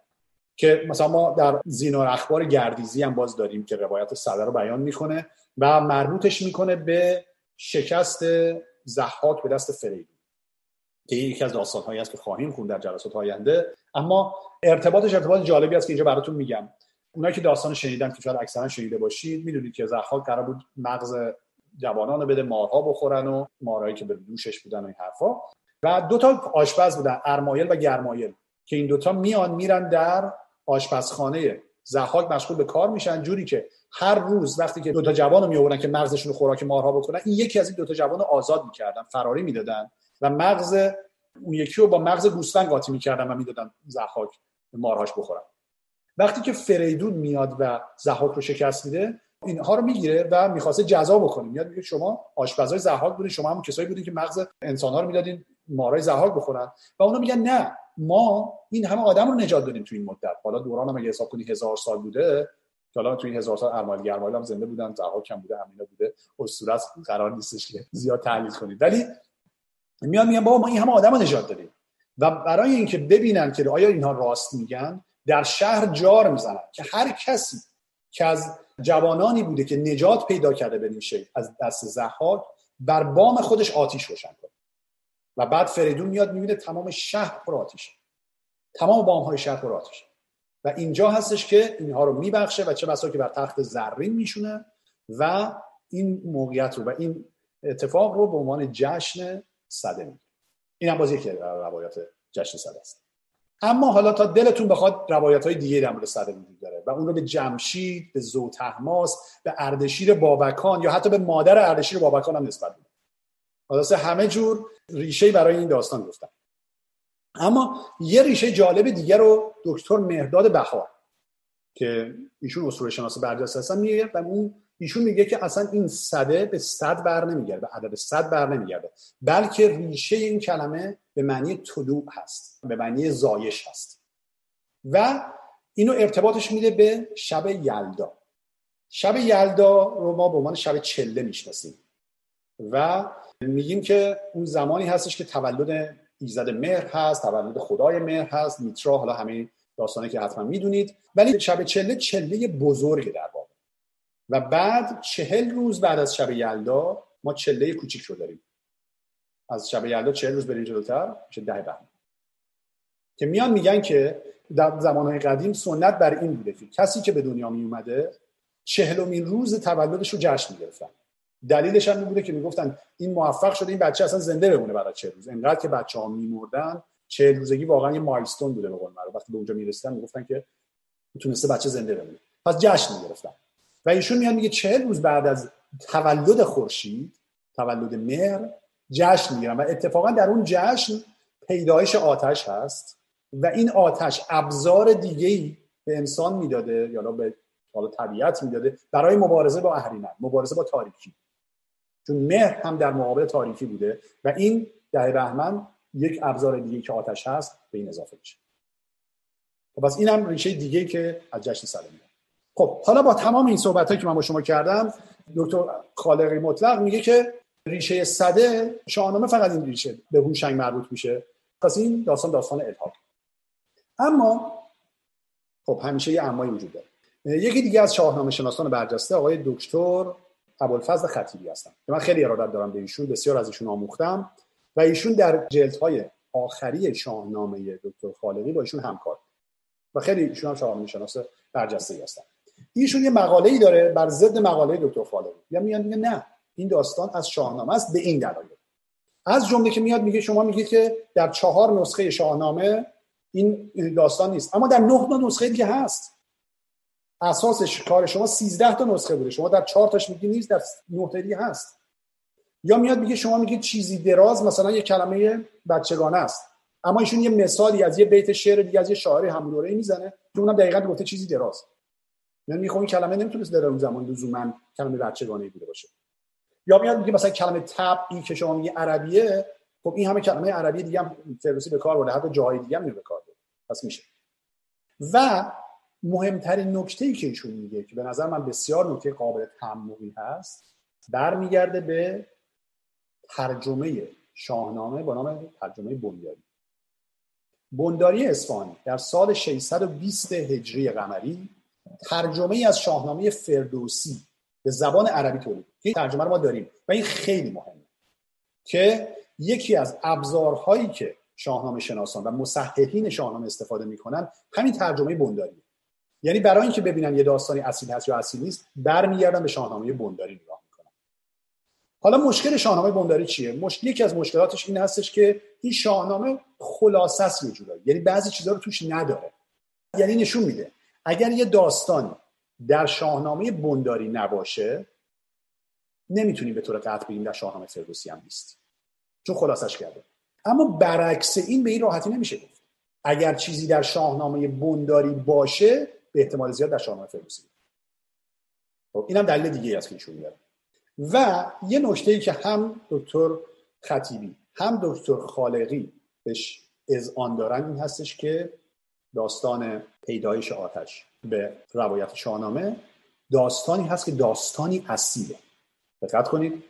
که مثلا ما در زینار اخبار گردیزی هم باز داریم که روایت صدر رو بیان می‌کنه و مربوطش می‌کنه به شکست زحاک به دست فریدون. که یکی از داستانهایی است که خواهیم خوند در جلسات آینده. اما ارتباطش ارتباط جالبی است که اینجا براتون میگم. اونایی که داستان شنیدن که شاید اکثرا شنیده باشید می‌دونید که زحاک قرار بود مغز جوانان رو بده مارها بخورن و مارهایی که به دوشش بودن و این حرفا. و دو تا آشپز بودن ارمایل و گرمایل که این دوتا میان میرن در آشپزخانه. زحاک مشغول به کار میشن جوری که هر روز وقتی که دوتا جوان رو میآوردن که مغزشون رو خوراک مارها بکنن این یکی از این دوتا جوان رو آزاد می‌کردن فراری می‌دادن. و مغز اون یکی رو با مغز گوسفند قاطی می‌کردن و می‌دادن زحاک مارهاش بخورن وقتی که فریدون میاد و زحاک رو شکست میده اینها رو می‌گیره و می‌خواسته جزا بکنه میاد میگه شما آشپزای زحاک بودین شما همون کسایی بودین که مغز انسانها رو می‌دادین مارای زحاک بخورن و اونا میگن نه ما این همه آدم رو نجات دادیم تو این مدت. حالا دوران هم اگه حساب کنی هزار سال بوده حالا تو این هزار سال ارمال گرمال هم زنده بودن زحاک هم بوده همینا بوده اسطوره قرار نیستش که زیاد تحلیل کنید ولی میان میگن بابا ما این همه آدم نجات دادیم. و برای اینکه ببینن که آیا اینها راست میگن در شهر جار می‌زنن که هر کسی که از جوانانی بوده که نجات پیدا کرده به از دست زحاک بر بام خودش آتیش روشن کنه. و بعد فریدون میاد می‌بینه تمام شهر پر آتیشه تمام بام های شهر پر آتیشه و اینجا هستش که اینها رو میبخشه و چه بسا که بر تخت زرین میشونه و این موقعیت رو و این اتفاق رو به عنوان جشن صده میگه این هم باز یکی روایات جشن صده است. اما حالا تا دلتون بخواد روایت های دیگه در مورد صده وجود داره و اون رو به جمشید به زوتحماس به اردشیر بابکان یا حتی به مادر اردشیر بابکان هم نسبت میده حالا همه جور ریشه برای این داستان گفتم. اما یه ریشه جالب دیگه رو دکتر مهداد بهار که ایشون اصول شناس برجسته هستن میگه و اون ایشون میگه که اصلا این صده به صد بر نمیگرده عدد صد بر نمیگرده بلکه ریشه این کلمه به معنی طلوع هست به معنی زایش هست. و اینو ارتباطش میده به شب یلدا. شب یلدا رو ما به عنوان شب چله می‌شناسیم و میگیم که اون زمانی هستش که تولد ایزد مهر هست تولد خدای مهر هست میترا حالا همه داستانی که حتما می‌دونید. ولی شب چله چله بزرگ در و بعد چهل روز بعد از شب یلدا ما چله کوچیک رو داریم. از شب یلدا چهل روز بریم جلوتر میشه ده بهمن. که میان میگن که در زمانهای قدیم سنت بر این بوده که کسی که به دنیا می اومده چهلمین روز تولدش رو جشن می‌گرفتن. دلیلش هم بوده که می‌گفتن این موفق شده این بچه اصلا زنده بمونه بعد از چه روز. انقدر که بچه ها میمردن چهل روزگی واقعا یه مایلستون بوده به قول وقتی به اونجا می‌رسیدن می‌گفتن که تونسته بچه زنده بمونه. پس جشن می‌گرفتن. و ایشون میاد میگه چهل روز بعد از تولد خورشید تولد مهر جشن می‌گیرن. و اتفاقا در اون جشن پیدایش آتش هست و این آتش ابزار دیگه ای به انسان می‌داده یا به حالا طبیعت می‌داده برای مبارزه با اهریمن مبارزه با تاریکی. چون مهر هم در مقابل تاریکی بوده و این ده بهمن یک ابزار دیگه که آتش هست به این اضافه میشه. خب پس این هم ریشه دیگه که از جشن سلمی خب حالا با تمام این صحبت که من با شما کردم دکتر خالقی مطلق میگه که ریشه صده شاهنامه فقط این ریشه به هوشنگ مربوط میشه. پس این داستان داستان الهام. اما خب همیشه یه امایی وجود داره. یکی دیگه از شاهنامه شناسان برجسته آقای دکتر ابوالفضل خطیبی هستن. که من خیلی ارادت دارم به ایشون بسیار از ایشون آموختم و ایشون در جلدهای آخری شاهنامه دکتر خالقی با ایشون همکار. و خیلی ایشون هم شاهنامه شناس برجسته هستن. ایشون یه مقاله ای داره بر ضد مقاله دکتر خالقی یا میاد میگه نه این داستان از شاهنامه است به این دلایل. از جمله که میاد میگه شما میگید که در چهار نسخه شاهنامه این داستان نیست. اما در نه نسخه دیگه هست. اساسش کار شما 13 تا نسخه بوده. شما در 4 تاش میگی نیست در 9 تا دیگه هست. یا میاد میگه شما میگید چیزی دراز مثلا یه کلمه بچگانه است. اما ایشون یه مثالی از یه بیت شعر دیگه از یه شاعر همون دوره می‌زنه که اونم دقیقاً گفته چیزی دراز. یعنی می‌خوام این کلمه نمی‌تونست در اون زمان لزوما کلمه بچگانه بوده باشه. یا میاد میگه مثلا کلمه تب این که شما میگی عربیه خب این همه کلمه عربی دیگه هم فردوسی به کار برده حتی جای دیگه هم به کار پس میشه. و مهمترین نکته ای که ایشون میگه که به نظر من بسیار نکته قابل تحملی هست برمیگرده به ترجمه شاهنامه با نام ترجمه بنداری. بنداری اصفهانی در سال 620 هجری قمری ترجمه ای از شاهنامه فردوسی به زبان عربی تولید این ترجمه رو ما داریم و این خیلی مهمه که یکی از ابزارهایی که شاهنامه شناسان و مصححین شاهنامه استفاده می‌کنن همین ترجمه بنداری یعنی برای اینکه ببینن یه داستانی اصیل هست یا اصیل نیست برمیگردن به شاهنامه بنداری نگاه می‌کنن. حالا مشکل شاهنامه بنداری چیه؟ مشکل یکی از مشکلاتش این هستش که این شاهنامه خلاصه است یه یعنی بعضی چیزها رو توش نداره. یعنی نشون میده. اگر یه داستانی در شاهنامه بنداری نباشه نمی‌تونیم به طور قطع بگیم در شاهنامه فردوسی هم نیست. چون خلاصش کرده اما برعکس این به این راحتی نمیشه گفت. اگر چیزی در شاهنامه بنداری باشه به احتمال زیاد در شاهنامه فردوسی. خب اینم دلیل دیگه است که ایشون و یه نکته ای که هم دکتر خطیبی هم دکتر خالقی بهش اذعان دارن این هستش که داستان پیدایش آتش به روایت شاهنامه داستانی هست که داستانی اصیله. دقت کنید.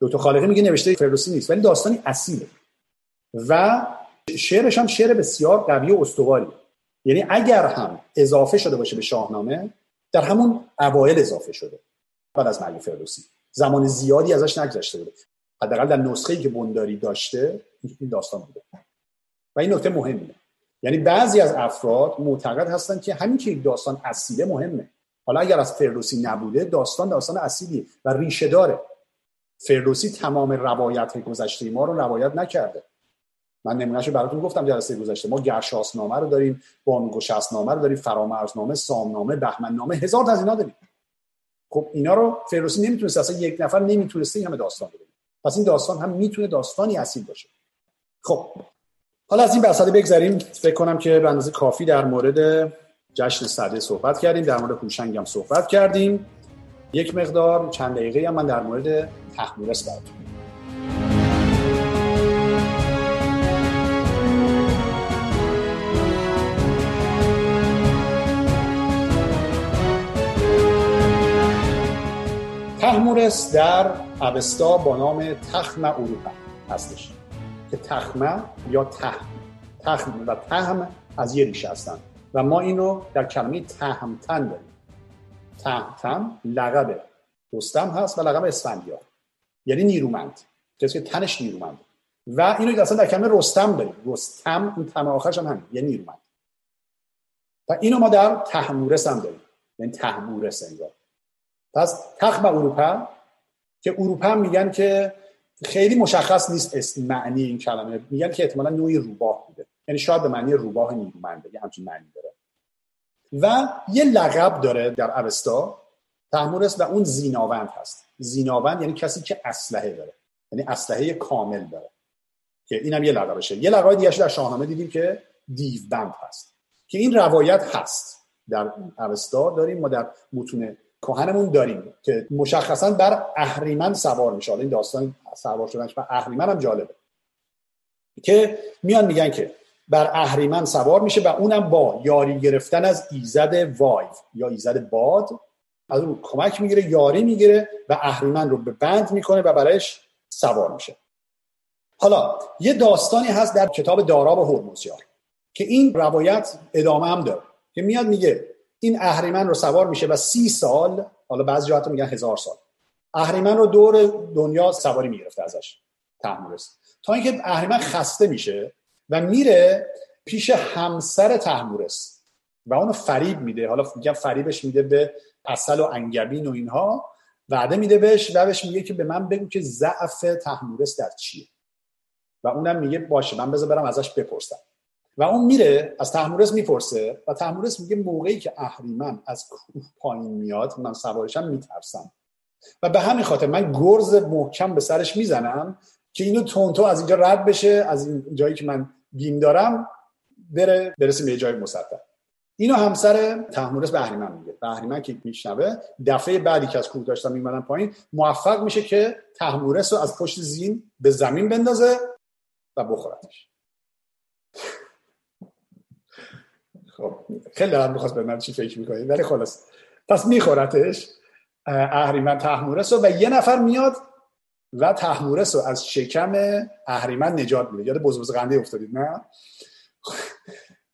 دکتر خالقی میگه نوشته فردوسی نیست ولی داستانی اصیله. و شعرش هم شعر بسیار قوی و استواری. یعنی اگر هم اضافه شده باشه به شاهنامه در همون اوایل اضافه شده. بعد از مرگ فردوسی. زمان زیادی ازش نگذشته بوده. حداقل در نسخه ای که بنداری داشته این داستان بوده. و این نکته مهمیه. یعنی بعضی از افراد معتقد هستن که همین که داستان اصیله مهمه. حالا اگر از فردوسی نبوده داستان داستان اصیلی و ریشه داره. فردوسی تمام روایت گذشته ما رو روایت نکرده. من نمونهشو براتون گفتم جلسه گذشته. ما گرشاسنامه رو داریم بانگو نامه رو داریم فرامرزنامه سامنامه بهمننامه هزار تا از اینا داریم. خب اینا رو فردوسی نمی‌تونست اصلا یک نفر نمی‌تونسته این همه داستان بده پس این داستان هم می‌تونه داستانی اصیل باشه. خب حالا از این بحثا بگذریم. فکر کنم که به اندازه کافی در مورد جشن صده صحبت کردیم. در مورد هوشنگ هم صحبت کردیم. یک مقدار چند دقیقه هم من در مورد تحمورس براتون. تحمورس در اوستا با نام تخم اروپا. هستش. که تخمه یا تهم تخم و تهم از یه ریشه هستن. و ما اینو در کلمه تهمتن داریم. تهمتن لقب. رستم هست و لقب اسفندیار. یعنی نیرومند. کسی که تنش نیرومند. و اینو اصلا در کلمه رستم داریم. رستم اون تم آخرش هم همین. یعنی نیرومند. و اینو ما در تحمورس هم داریم. یعنی تحمورس انگار. پس تخم اروپا که اروپا میگن که خیلی مشخص نیست اسم معنی این کلمه. میگن که احتمالا نوعی روباه بوده. یعنی شاید به معنی روباه نیرومنده یه همچین معنی داره. و یه لقب داره در اوستا. تحمورس و اون زیناوند هست. زیناوند یعنی کسی که اسلحه داره. یعنی اسلحه کامل داره. که اینم یه لقبشه. یه لقب دیگه در شاهنامه دیدیم که دیوبند هست. که این روایت هست. در اوستا داریم. ما در متون کهنمون داریم که مشخصا بر اهریمن سوار میشه. این داستان سوار شدنش بر اهریمن هم جالبه. که میان میگن که بر اهریمن سوار میشه و اونم با یاری گرفتن از ایزد وایو یا ایزد باد. از اون کمک می‌گیره یاری می‌گیره و اهریمن رو به بند می‌کنه و برایش سوار میشه. حالا یه داستانی هست در کتاب داراب هرمزیار که این روایت ادامه هم داره. که میاد میگه این اهریمن رو سوار میشه و سی سال حالا بعضی جاها میگن هزار سال. اهریمن رو دور دنیا سواری می‌گرفته ازش تحمورس تا اینکه اهریمن خسته میشه و میره پیش همسر تحمورس و اونو فریب میده. حالا میگن فریبش میده به اصل و انگبین و اینها وعده میده بهش و بهش میگه که به من بگو که ضعف تحمورس در چیه. و اونم میگه باشه من بذار برم ازش بپرسم. و اون میره از تحمورس می‌پرسه و تحمورس میگه موقعی که اهریمن از کوه پایین میاد من سوارشم میترسم. و به همین خاطر من گرز محکم به سرش می‌زنم که اینو تونتو از اینجا رد بشه از این جایی که من بیم دارم بره برسیم به جای مسطح. اینو همسر تحمورس به اهریمن میگه. به اهریمن که میشنوه دفعه بعدی که از کوه داشتم میمدن پایین موفق میشه که تحمورس رو از پشت زین به زمین بندازه و بخورتش. خب خیلی دارم می‌خواست به من چی فکر می‌کنی ولی خلاص. پس میخورتش اهریمن تحمورس و یه نفر میاد و تحمورس رو از شکم اهریمن نجات میده. یاد بزرگ قنده افتادید نه؟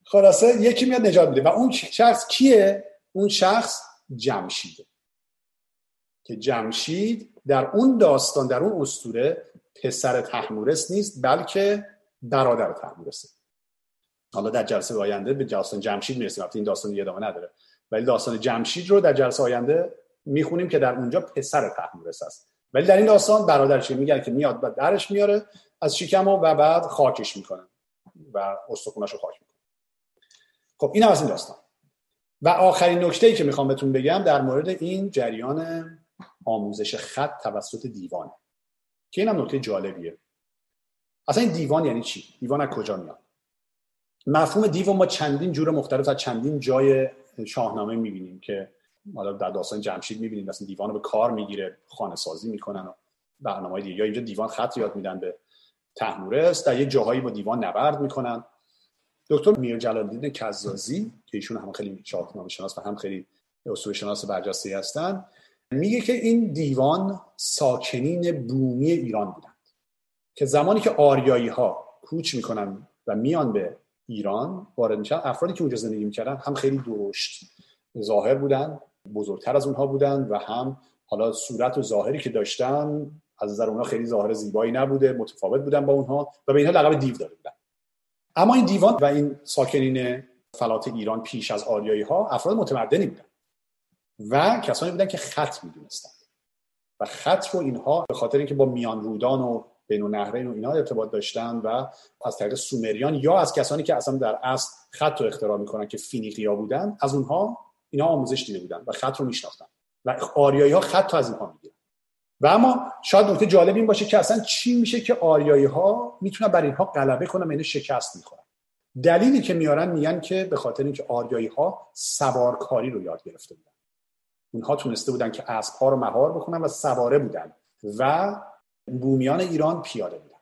خلاصه یکی میاد نجات میده و اون شخص کیه؟ اون شخص جمشیده که جمشید در اون داستان در اون استوره پسر تحمورس نیست بلکه برادر تحمورسه. حالا در جلسه آینده به داستان جمشید می‌رسیم. این داستان یه ادامه نداره. ولی داستان جمشید رو در جلسه آینده می‌خونیم که در اونجا پسر تحمورس است. ولی در این داستان برادرش میگن که میاد و درش میاره از شکم و, بعد خاکش می‌کنه و استخونش رو خاک می‌کنه. خب این از این داستان. و آخرین نکته ای که می‌خوام بهتون بگم در مورد این جریان آموزش خط توسط دیوان که اینم نکته جالبیه. اصلا این دیوان یعنی چی؟ دیوان از کجا میاد؟ مفهوم دیوان ما چندین جور مختلف از چندین جای شاهنامه می‌بینیم که حالا در داستان جمشید می‌بینیم مثلا دیوان رو به کار می‌گیره خانه سازی می‌کنن و برنامه دیگه. یا اینجا دیوان خط یاد میدن به تحمورس در یه جاهایی با دیوان نبرد می‌کنن. دکتر میر جلالدین کزازی که ایشون هم خیلی شاهنامه شناس و هم خیلی اصول شناس برجسته هستن میگه که این دیوان ساکنین بومی ایران بودند. که زمانی که آریایی ها کوچ می‌کنن و میان به ایران وارد میشن. افرادی که اونجا زندگی می‌کردن هم خیلی درشت ظاهر بودن بزرگتر از اونها بودن و هم حالا صورت و ظاهری که داشتن از نظر اونها خیلی ظاهر زیبایی نبوده متفاوت بودن با اونها و به اینها لقب دیو داده بودن. اما این دیوان و این ساکنین فلات ایران پیش از آریایی ها افراد متمدنی بودن و کسانی بودن که خط می‌دونستن و خط رو اینها به خاطر اینکه با میان رودان و بین نهرین و اینا ارتباط داشتن و از طریق سومریان یا از کسانی که اصلا در اصل خط رو اختراع می‌کنن که فینیقیا بودن از اونها اینا آموزش دیده بودن و خط رو میشناختن. و آریایی ها خط رو از اینها می‌گیرن. و اما شاید نکته جالب این باشه که اصلا چی میشه که آریایی ها می‌تونن بر اینها غلبه کنن و اینه شکست می‌خورن. دلیلی که میارن میگن که به خاطر اینکه آریایی ها سوارکاری رو یاد گرفته بودن. اونها تونسته بودن که اسب ها رو مهار بکنن و سواره بودن و بومیان ایران پیاده بودن.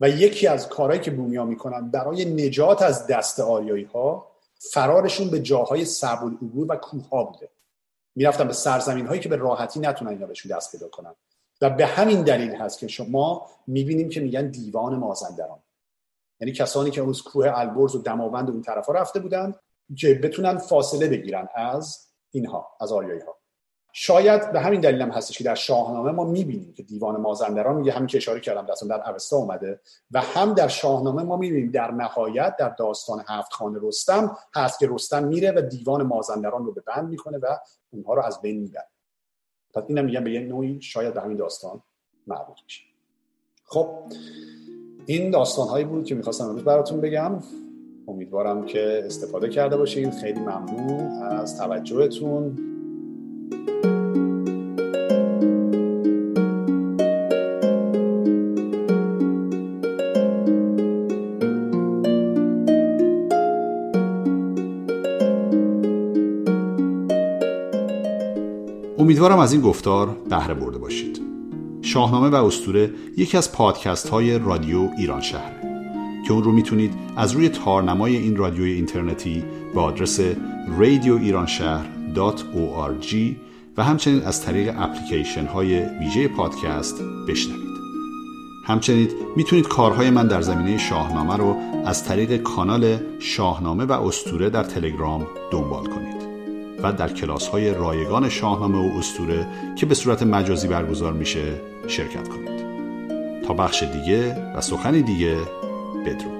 و یکی از کارهایی که بومیا می‌کنن برای نجات از دست آریایی ها فرارشون به جاهای صعب العبور و کوه ها بوده. می‌رفتن به سرزمین هایی که به راحتی نتونن اینا بهشون دست پیدا کنن. و به همین دلیل هست که شما می‌بینیم که میگن دیوان مازندران. یعنی کسانی که از کوه البرز و دماوند و اون طرفا رفته بودن که بتونن فاصله بگیرن از اینها از آریایی ها شاید به همین دلیل هم هستش که در شاهنامه ما می‌بینیم که دیوان مازندران میگه همین که اشاره کردم دستان در اوستا اومده و هم در شاهنامه ما می‌بینیم در نهایت در داستان هفت خانه رستم هست که رستم میره و دیوان مازندران رو به بند می‌کنه و اونها رو از بین می‌بره. پس اینم میگم به یه نوعی شاید به همین داستان مربوط میشه. خب این داستان هایی بود که می‌خواستم امروز براتون بگم. امیدوارم که استفاده کرده باشین. خیلی ممنون از توجهتون. امیدوارم از این گفتار بهره برده باشید. شاهنامه و استوره یکی از پادکست های رادیو ایران شهره که اون رو می‌تونید از روی تارنمای این رادیوی اینترنتی با آدرس radioiranshahr.org و همچنین از طریق اپلیکیشن های ویژه پادکست بشنوید. همچنین می‌تونید کارهای من در زمینه شاهنامه رو از طریق کانال شاهنامه و استوره در تلگرام دنبال کنید و در کلاس های رایگان شاهنامه و استوره که به صورت مجازی برگزار میشه شرکت کنید. تا بخش دیگه و سخنی دیگه بدرود.